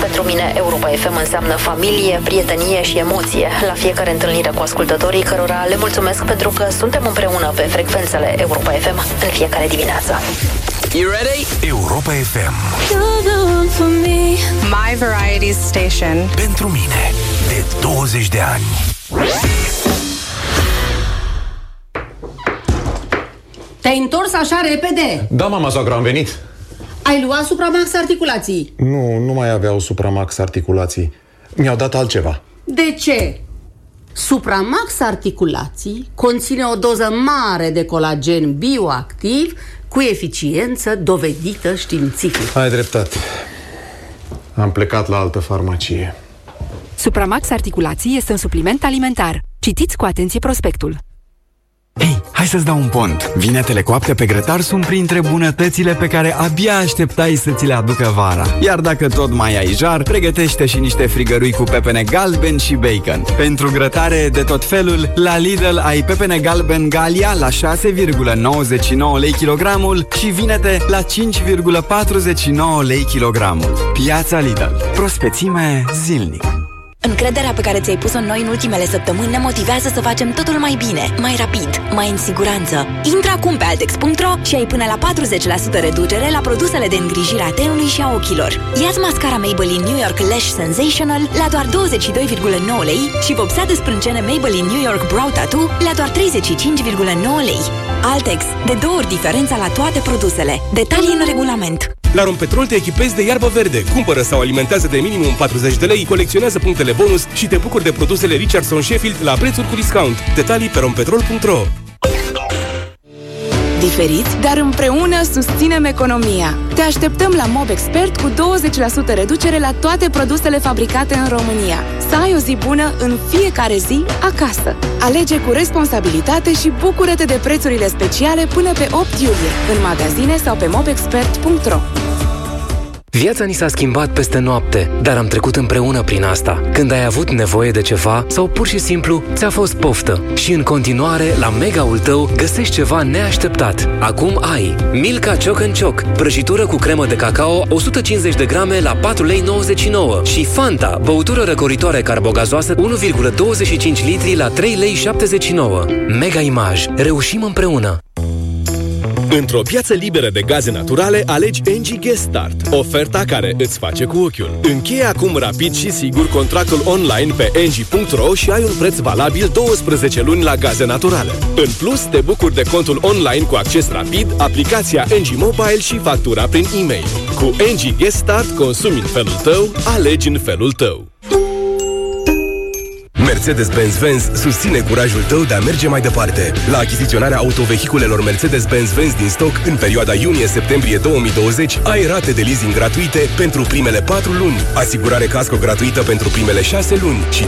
Pentru mine, Europa FM înseamnă familie, prietenie și emoție. La fiecare întâlnire cu ascultătorii, cărora le mulțumesc pentru că suntem împreună pe frecvențele Europa FM în fiecare dimineață. You ready? Europa FM. for me. My variety station. Pentru mine, de 20 de ani. Te-ai întors așa repede? Da, mama soacră, am venit. Ai luat Supramax articulații? Nu, nu mai aveau Supramax articulații. Mi-au dat altceva. De ce? Supramax articulații conține o doză mare de colagen bioactiv cu eficiență dovedită științific. Ai dreptate. Am plecat la altă farmacie. Supramax Articulații este un supliment alimentar. Citiți cu atenție prospectul. Hei, hai să-ți dau un pont. Vinetele coapte pe grătar sunt printre bunătățile pe care abia așteptai să ți le aducă vara. Iar dacă tot mai ai jar, pregătește și niște frigărui cu pepene galben și bacon. Pentru grătare de tot felul, la Lidl ai pepene galben Galia la 6,99 lei kilogramul și vinete la 5,49 lei kilogramul. Piața Lidl. Prospețime zilnic. Încrederea pe care ți-ai pus-o în noi în ultimele săptămâni ne motivează să facem totul mai bine, mai rapid, mai în siguranță. Intră acum pe altex.ro și ai până la 40% reducere la produsele de îngrijire a tenului și a ochilor. Ia-ți mascara Maybelline New York Lash Sensational la doar 22,9 lei și vopsea de sprâncene Maybelline New York Brow Tattoo la doar 35,9 lei. Altex. De două ori diferența la toate produsele. Detalii în regulament. La Rompetrol te echipezi de iarbă verde. Cumpără sau alimentează de minimum 40 de lei, colecționează punctele bonus și te bucuri de produsele Richardson Sheffield la prețuri cu discount. Detalii pe rompetrol.ro Diferiți, dar împreună susținem economia. Te așteptăm la Mob Expert cu 20% reducere la toate produsele fabricate în România. Să ai o zi bună în fiecare zi acasă. Alege cu responsabilitate și bucură-te de prețurile speciale până pe 8 iulie, în magazine sau pe mobexpert.ro. Viața ni s-a schimbat peste noapte, dar am trecut împreună prin asta. Când ai avut nevoie de ceva sau pur și simplu ți-a fost poftă. Și în continuare, la mega-ul tău, găsești ceva neașteptat. Acum ai Milka Choc and Choc, prăjitură cu cremă de cacao, 150 de grame la 4 lei 99 și Fanta, băutură răcoritoare carbogazoasă 1,25 litri la 3 lei 79. Mega Image. Reușim împreună! Într-o piață liberă de gaze naturale, alegi NG Guest Start, oferta care îți face cu ochiul. Încheie acum rapid și sigur contractul online pe ng.ro și ai un preț valabil 12 luni la gaze naturale. În plus, te bucuri de contul online cu acces rapid, aplicația NG Mobile și factura prin e-mail. Cu NG Guest Start consumi în felul tău, alegi în felul tău. Mercedes-Benz Vans susține curajul tău de a merge mai departe. La achiziționarea autovehiculelor Mercedes-Benz Vans din stoc în perioada iunie-septembrie 2020 ai rate de leasing gratuite pentru primele 4 luni, asigurare casco gratuită pentru primele 6 luni și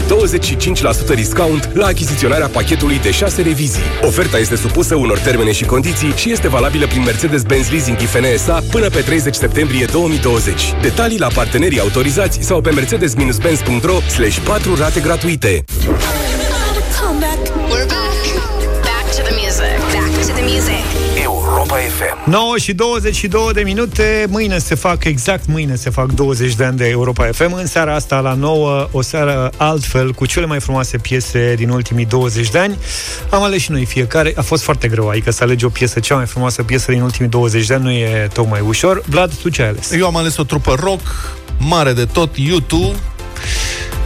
25% discount la achiziționarea pachetului de 6 revizii. Oferta este supusă unor termene și condiții și este valabilă prin Mercedes-Benz Leasing IFN SA până pe 30 septembrie 2020. Detalii la partenerii autorizați sau pe mercedes-benz.ro 4 rate gratuite. Europa FM. 9 și 22 de minute, mâine se fac, exact mâine se fac 20 de ani de Europa FM. În seara asta, la 9, o seară altfel, cu cele mai frumoase piese din ultimii 20 de ani. Am ales și noi fiecare, a fost foarte greu, adică să alegi o piesă, cea mai frumoasă piesă din ultimii 20 de ani, nu e tocmai ușor. Vlad, tu ce ai ales? Eu am ales o trupă rock, mare de tot, U2,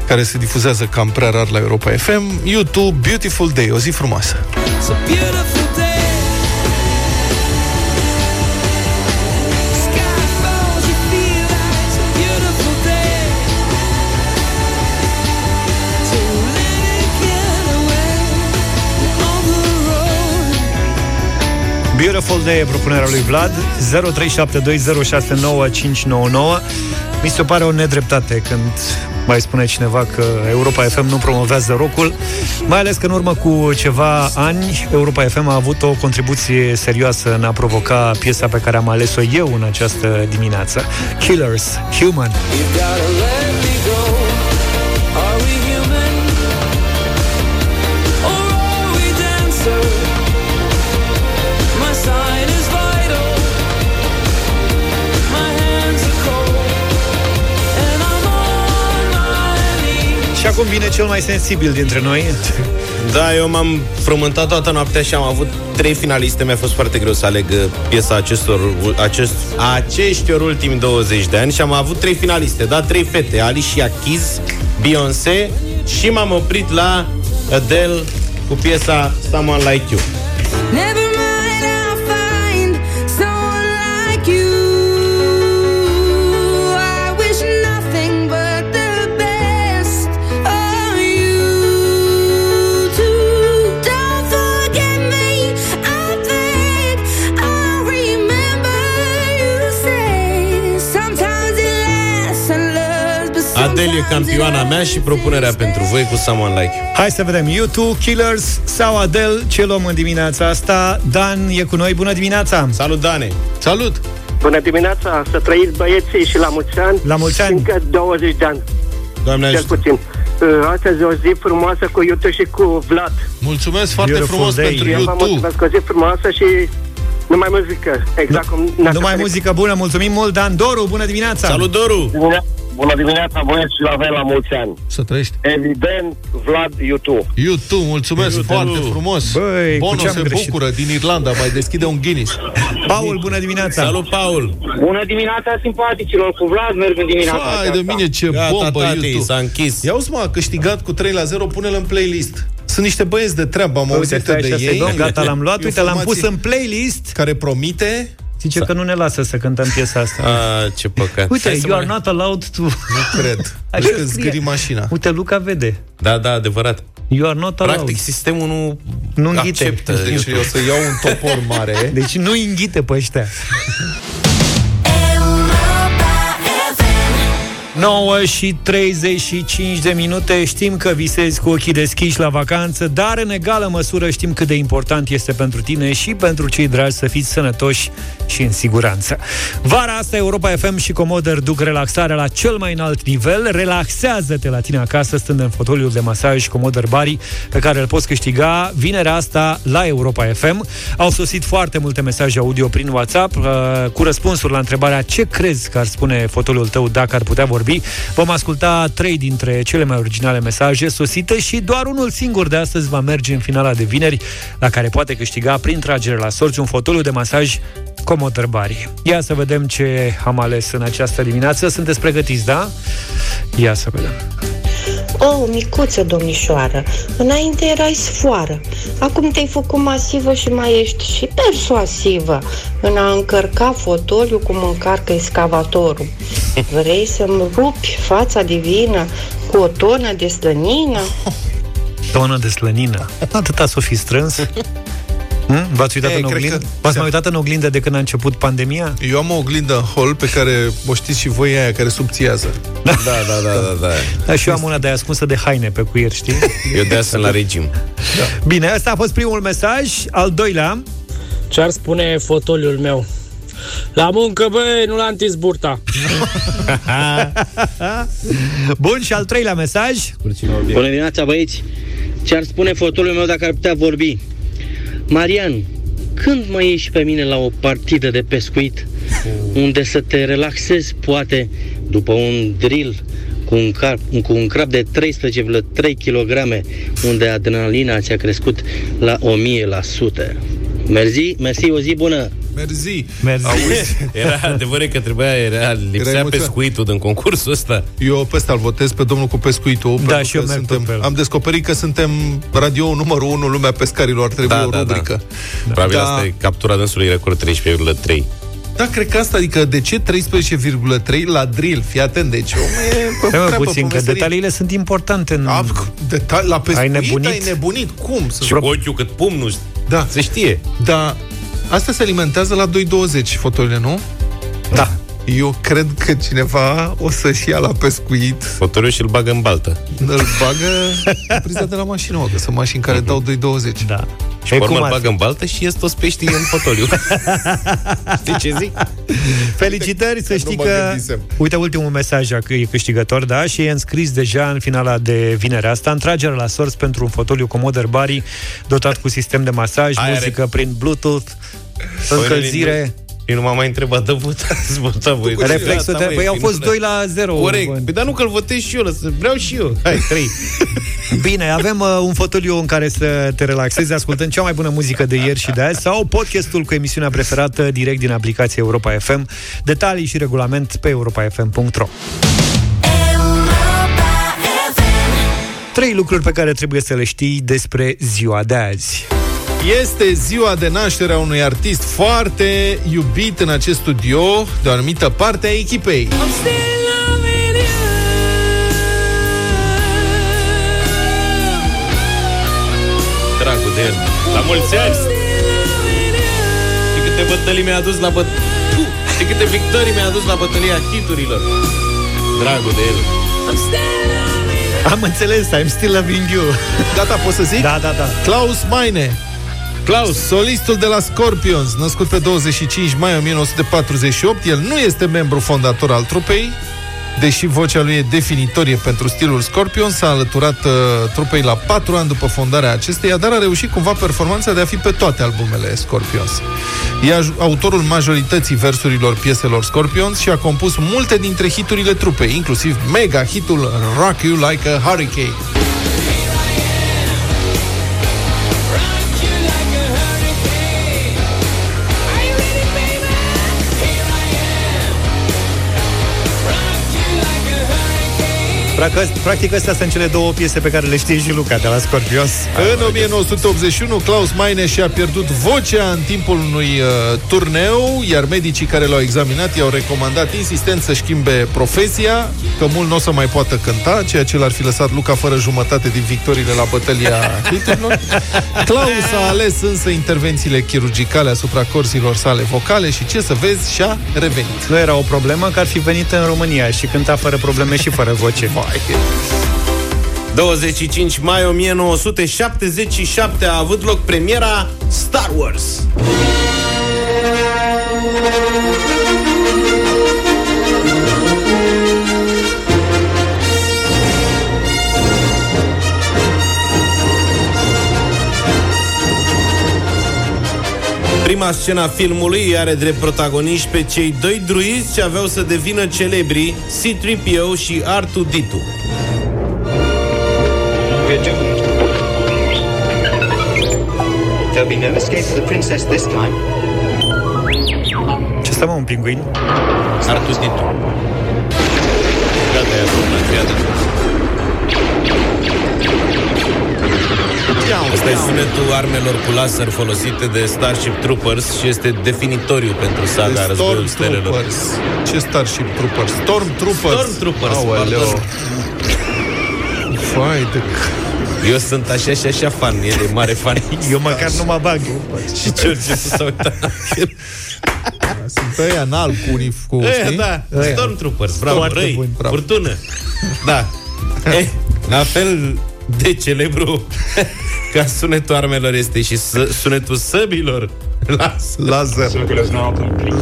care se difuzează cam prea rar la Europa FM. U2, Beautiful Day, o zi frumoasă. Beautiful Day. E propunerea lui Vlad 0372069599 Mi se pare o nedreptate când mai spune cineva că Europa FM nu promovează rocul Mai ales că în urmă cu ceva ani Europa FM a avut o contribuție serioasă în a provoca piesa pe care am ales-o eu în această dimineață. Killers, Human. Și acum vine cel mai sensibil dintre noi Da, eu m-am frământat toată noaptea și am avut trei finaliste. Mi-a fost foarte greu să aleg uh, piesa acestor, acest, aceștior ultimi 20 de ani și am avut trei finaliste, da, trei fete, Alicia Keys, Beyoncé și m-am oprit la Adele cu piesa Someone Like You. Loves, but Adele e sometimes it campioana mea și propunerea pentru voi cu Someone Like You. Hai să vedem YouTube, Killers sau Adele Ce luăm în dimineața asta Dan e cu noi, bună dimineața Salut, Dane Salut Bună dimineața, să trăiți băieții și la mulți ani. La mulți ani. Încă 20 de ani, Doamne cel ajută. puțin. Uh, Astăzi e o zi frumoasă cu Iutu și cu Vlad. Mulțumesc foarte Beautiful frumos day. pentru Eu vă YouTube. mulțumesc o zi frumoasă și numai muzică. Exact cum ne-ați Numai oferit. muzică bună, mulțumim mult Dan Doru, bună dimineața Salut, Doru! Bună, bună dimineața, băieți, și la avem la mulți ani. Să trăiești. Evident, Vlad YouTube. YouTube, mulțumesc YouTube. foarte frumos. Băi, cu Bono ce am se greșit? bucură din Irlanda, mai deschide un Guinness. Paul, bună dimineața Salut, Paul! Bună dimineața, simpaticilor! Cu Vlad merg în dimineața Fai de aceasta. mine ce Gata, bombă tati, YouTube. s-a închis. Ia uzi mă, a câștigat cu 3 la 0, pune-l în playlist. Sunt niște băieți de treabă, am Uite, auzit stai de așa să-i ei. dăm, gata, l-am luat, uite, l-am pus Informații în playlist Care promite Zice că nu ne lasă să cântăm piesa asta A, ce păcat. Uite, Hai să you are mai- not allowed to... Nu cred. Așa Cred că scrie. zgâri mașina. Uite, Luca vede Da, da, adevărat. You are not allowed Practic, sistemul nu, Nu înghite. acceptă. Deci eu o să iau un topor mare. [laughs] Deci nu înghite pe ăștia 9 și 35 de minute Știm că visezi cu ochii deschiși la vacanță Dar în egală măsură știm cât de important este pentru tine Și pentru cei dragi să fiți sănătoși și în siguranță. Vara asta Europa FM și Comoder duc relaxarea la cel mai înalt nivel. Relaxează-te la tine acasă stând în fotoliul de masaj Comoder Bari Pe care îl poți câștiga vinerea asta la Europa FM Au sosit foarte multe mesaje audio prin WhatsApp uh, Cu răspunsuri la întrebarea ce crezi că ar spune fotoliul tău dacă ar putea vorbi? Vom asculta trei dintre cele mai originale mesaje sosite și doar unul singur de astăzi va merge în finala de vineri, la care poate câștiga prin tragere la sorți un fotoliu de masaj Comoter Bari. Ia să vedem ce am ales în această dimineață. Sunteți pregătiți, da? Ia să vedem. Oh, micuță domnișoară, înainte erai sfoară. Acum te-ai făcut masivă și mai ești și persuasivă în a încărca fotoliu cum încarcă excavatorul. [laughs] Vrei să-mi rupi fața divină cu o tonă de slănină? Tonă de slănină. [laughs] Atâta s-o fi strâns. [laughs] Hmm? V-ați uitat Ei, în cred oglindă? că- V-ați mai uitat în oglindă de când a început pandemia? Eu am o oglindă în hol pe care o știți și voi aia care subțiază. Da, da, da, da, da. Da, și eu am una de ascunsă de haine pe cuier, știi? [laughs] Eu de asta la regim. Bine, ăsta a fost primul mesaj. Al doilea, Ce ar spune fotoliul meu? La muncă, băi, nu la întins burta. [laughs] Bun, și al treilea mesaj. Bună dimineața, băieți! Ce ar spune fotoliul meu dacă ar putea vorbi? Marian, când mai ieși pe mine la o partidă de pescuit, unde să te relaxezi, poate, după un drill cu un, car, cu un crab de 13,3 kg, unde adrenalina ți-a crescut la 1000%. Merzi, mersi, o zi bună! Merzi. Merzi. Auzi? [laughs] Era adevărat că trebuia, era, lipsea emoționat. pescuitul din concursul ăsta. Eu pe ăsta îl votez pe domnul cu pescuitul. Da, pentru și eu că merg suntem, pe el. Am descoperit că suntem radio numărul 1 în lumea pescarilor. Trebuie Da, o da, da. rubrică. Probabil Da. asta e captura dânsului record 13,3. Da, cred că asta, adică de ce 13,3 la drill? Fii atent, deci omul e pe Stai mă treabă, puțin, pe că meserie. detaliile sunt importante în... A, Deta- la pescuit Ai nebunit? ai nebunit? Cum? Să... Și cu ochiul cât pumnul, Da. se știe. Da, asta se alimentează la 2,20 fotolile, nu? Da. Eu cred că cineva o să-și ia la pescuit, Fotoliu și îl bagă în baltă. îl bagă în priza de la mașină, mă, că sunt mașini care dau 2,20. Da. Și Ei, pe urmă cum îl ar bagă în baltă și ies toți peștii în fotoliu. [laughs] Știi ce zic? Felicitări, să Nu știi mă că... gândisem. Uite, ultimul mesaj a că e câștigător, da? Și e înscris deja în finala de vinerea asta. Întragere la sorți pentru un fotoliu comod Herbari, dotat cu sistem de masaj, Aia muzică prin Bluetooth, încălzire... Eu nu m-am mai întrebat, dă votați, votați voi. Reflexul de... Păi au fost 2 la 0. Corect. Păi dar nu că-l votez și eu, lăsă, vreau și eu. Hai, trei. [laughs] Bine, avem uh, un fotoliu în care să te relaxezi ascultând cea mai bună muzică de ieri și de azi sau podcastul cu emisiunea preferată direct din aplicația Europa FM. Detalii și regulament pe europafm.ro Trei lucruri pe care trebuie să le știi despre ziua de azi. Este ziua de naștere a unui artist foarte iubit în acest studio de o anumită parte a echipei. Dragul de el. La mulți ani! Și câte bătălii mi-a adus la băt... Puh! Și câte victorii mi-a adus la bătălia hiturilor. Dragul de el. Am înțeles, I'm still loving you. Gata, pot să zic? Da, da, da. Klaus Meine. Klaus, solistul de la Scorpions, născut pe 25 mai 1948, el nu este membru fondator al trupei, deși vocea lui e definitorie pentru stilul Scorpions, s-a alăturat uh, trupei la 4 ani după fondarea acesteia, dar a reușit cumva performanța de a fi pe toate albumele Scorpions. E aj- autorul majorității versurilor pieselor Scorpions și a compus multe dintre hiturile trupei, inclusiv mega hitul Rock You Like a Hurricane. Practic, practic astea sunt cele două piese pe care le știi și Luca de la Scorpions. În 1981, Klaus Meine și-a pierdut vocea în timpul unui uh, turneu, iar medicii care l-au examinat i-au recomandat insistent să schimbe profesia, că mult nu o să mai poată cânta, ceea ce l-ar fi lăsat Luca fără jumătate din victoriile la bătălia [laughs] hiturilor. Klaus a ales însă intervențiile chirurgicale asupra corzilor sale vocale și ce să vezi, și-a revenit. Nu era o problemă că ar fi venit în România și cânta fără probleme și fără voce. 25 mai 1977 a avut loc premiera Star Wars. Prima scena filmului are drept protagoniști pe cei doi druizi ce aveau să devină celebri, C-3PO și R2-D2. There'll be no escape for the princess this time. Ce stă mă, un pinguin? R2-D2. Gata, i-a sunat, Asta e sunetul armelor cu laser folosite de Starship Troopers și este definitoriu pentru saga Războiul Stelelor. Stormtroopers. Ce Starship Troopers? Stormtroopers. Stormtroopers, Aoleu. pardon. Vai de... Eu sunt așa și așa fan, el e mare fan. [laughs] Eu măcar nu mă bag. [laughs] și George nu s-a uitat. Sunt ăia în alb cu unif, cu, Ăia, știi? da, Ăia. Stormtroopers, bravo, Foarte răi, buni, bravo. furtună. Da. [laughs] Eh, la fel de celebru ca sunetul armelor este și să, sunetul săbilor [laughs] Las. Laser. Circle is now complete.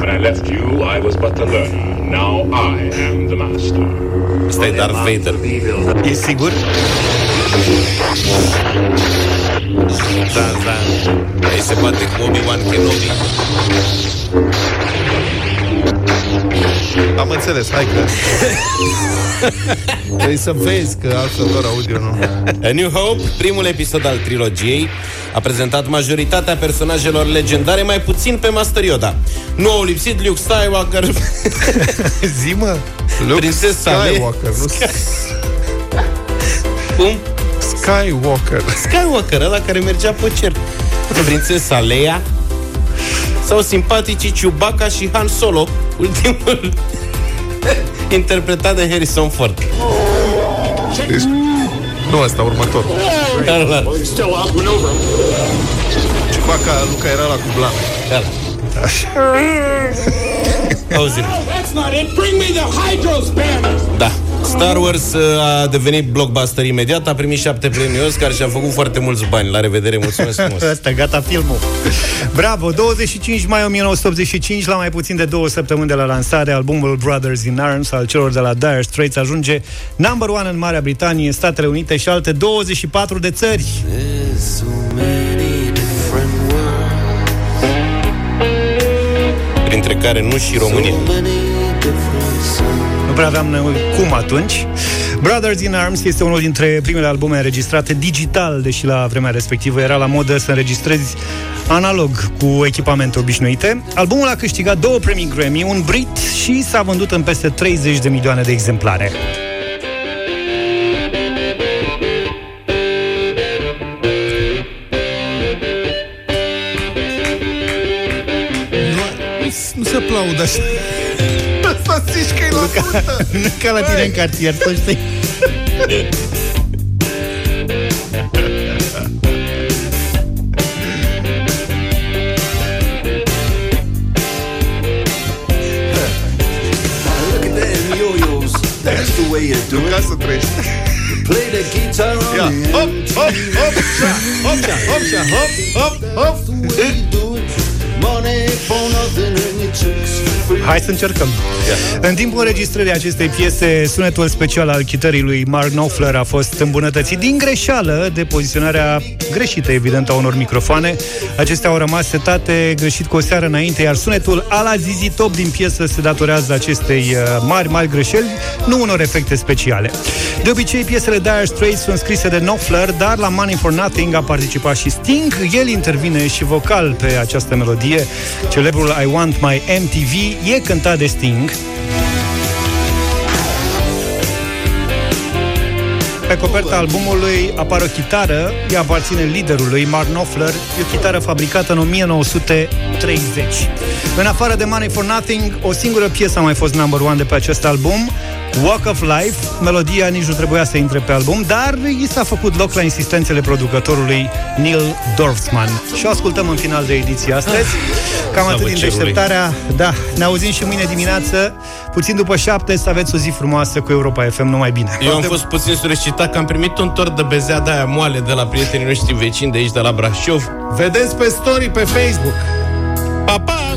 When I left you, I was but a learner. Now I am the master. Ăsta e Darth Vader. E sigur? Da, da. Aici se bate cu Obi-Wan Kenobi. Am înțeles, hai că... [laughs] Trebuie să vezi că altfel doar audio, nu? A New Hope, primul episod al trilogiei, a prezentat majoritatea personajelor legendare, mai puțin pe Master Yoda. Nu au lipsit Luke Skywalker, [laughs] Zi, mă. Luke Prințesa Leia. Skywalker, nu Cum? Skywalker. Skywalker, ăla care mergea pe cer. Prințesa Leia sau simpaticii Chewbacca și Han Solo, ultimul [laughs] interpretat de Harrison Ford. Deci, nu asta, următor. Still outmaneuver. Chewbacca, Luca era la cu blană. Auzim. That's not it. Bring me the Hydro Spanners. Da. Star Wars uh, a devenit blockbuster imediat, a primit șapte premii Oscar și a făcut foarte mulți bani. La revedere, mulțumesc frumos. [laughs] Asta, gata filmul. Bravo, 25 mai 1985, la mai puțin de două săptămâni de la lansare, albumul Brothers in Arms al celor de la Dire Straits ajunge number one în Marea Britanie, Statele Unite și alte 24 de țări. Printre care nu și România. Nu prea aveam noi cum atunci. Brothers in Arms este unul dintre primele albume înregistrate digital, deși la vremea respectivă era la modă să înregistrezi analog cu echipamente obișnuite. Albumul a câștigat două premii Grammy, un Brit și s-a vândut în peste 30 de milioane de exemplare. Nu, nu se aplaudă așa. Asta zici că e la multă. Nu ca la tine în cartier, să știi. Look at them yo-yos. That's the way you do Ca it. să trăiești. Play the guitar on Ia, the hop, hop, hop, șa, hop, șa, hop, șa, hop, hop, hop. way you do it. Money for nothing Hai să încercăm. În timpul înregistrării acestei piese, sunetul special al chitării lui Mark Knopfler a fost îmbunătățit din greșeală de poziționarea greșită, evident, a unor microfoane. Acestea au rămas setate greșit cu o seară înainte, iar sunetul ala Zizi Top din piesă se datorează acestei uh, mari, mari greșeli, nu unor efecte speciale. De obicei, piesele Dire Straits sunt scrise de Knopfler, dar la Money for Nothing a participat și Sting. El intervine și vocal pe această melodie. Celebrul I Want My MTV e cântat de Sting. Pe coperta albumului apare o chitară, ea aparține liderului, Mark Knopfler, e o chitară fabricată în 1930. În afară de Money for Nothing, o singură piesă a mai fost number one de pe acest album, Walk of Life. Melodia nici nu trebuia să intre pe album, dar i s-a făcut loc la insistențele producătorului Neil Dorfman. Și o ascultăm în final de ediție astăzi. Cam atât din cerului. deșteptarea. Da, ne auzim și mâine dimineață, puțin după șapte, să aveți o zi frumoasă cu Europa FM, numai bine. Eu am fost puțin solicitat că am primit un tort de bezea de aia moale de la prietenii noștri vecini de aici, de la Brașov. Vedeți pe story pe Facebook. Pa, pa!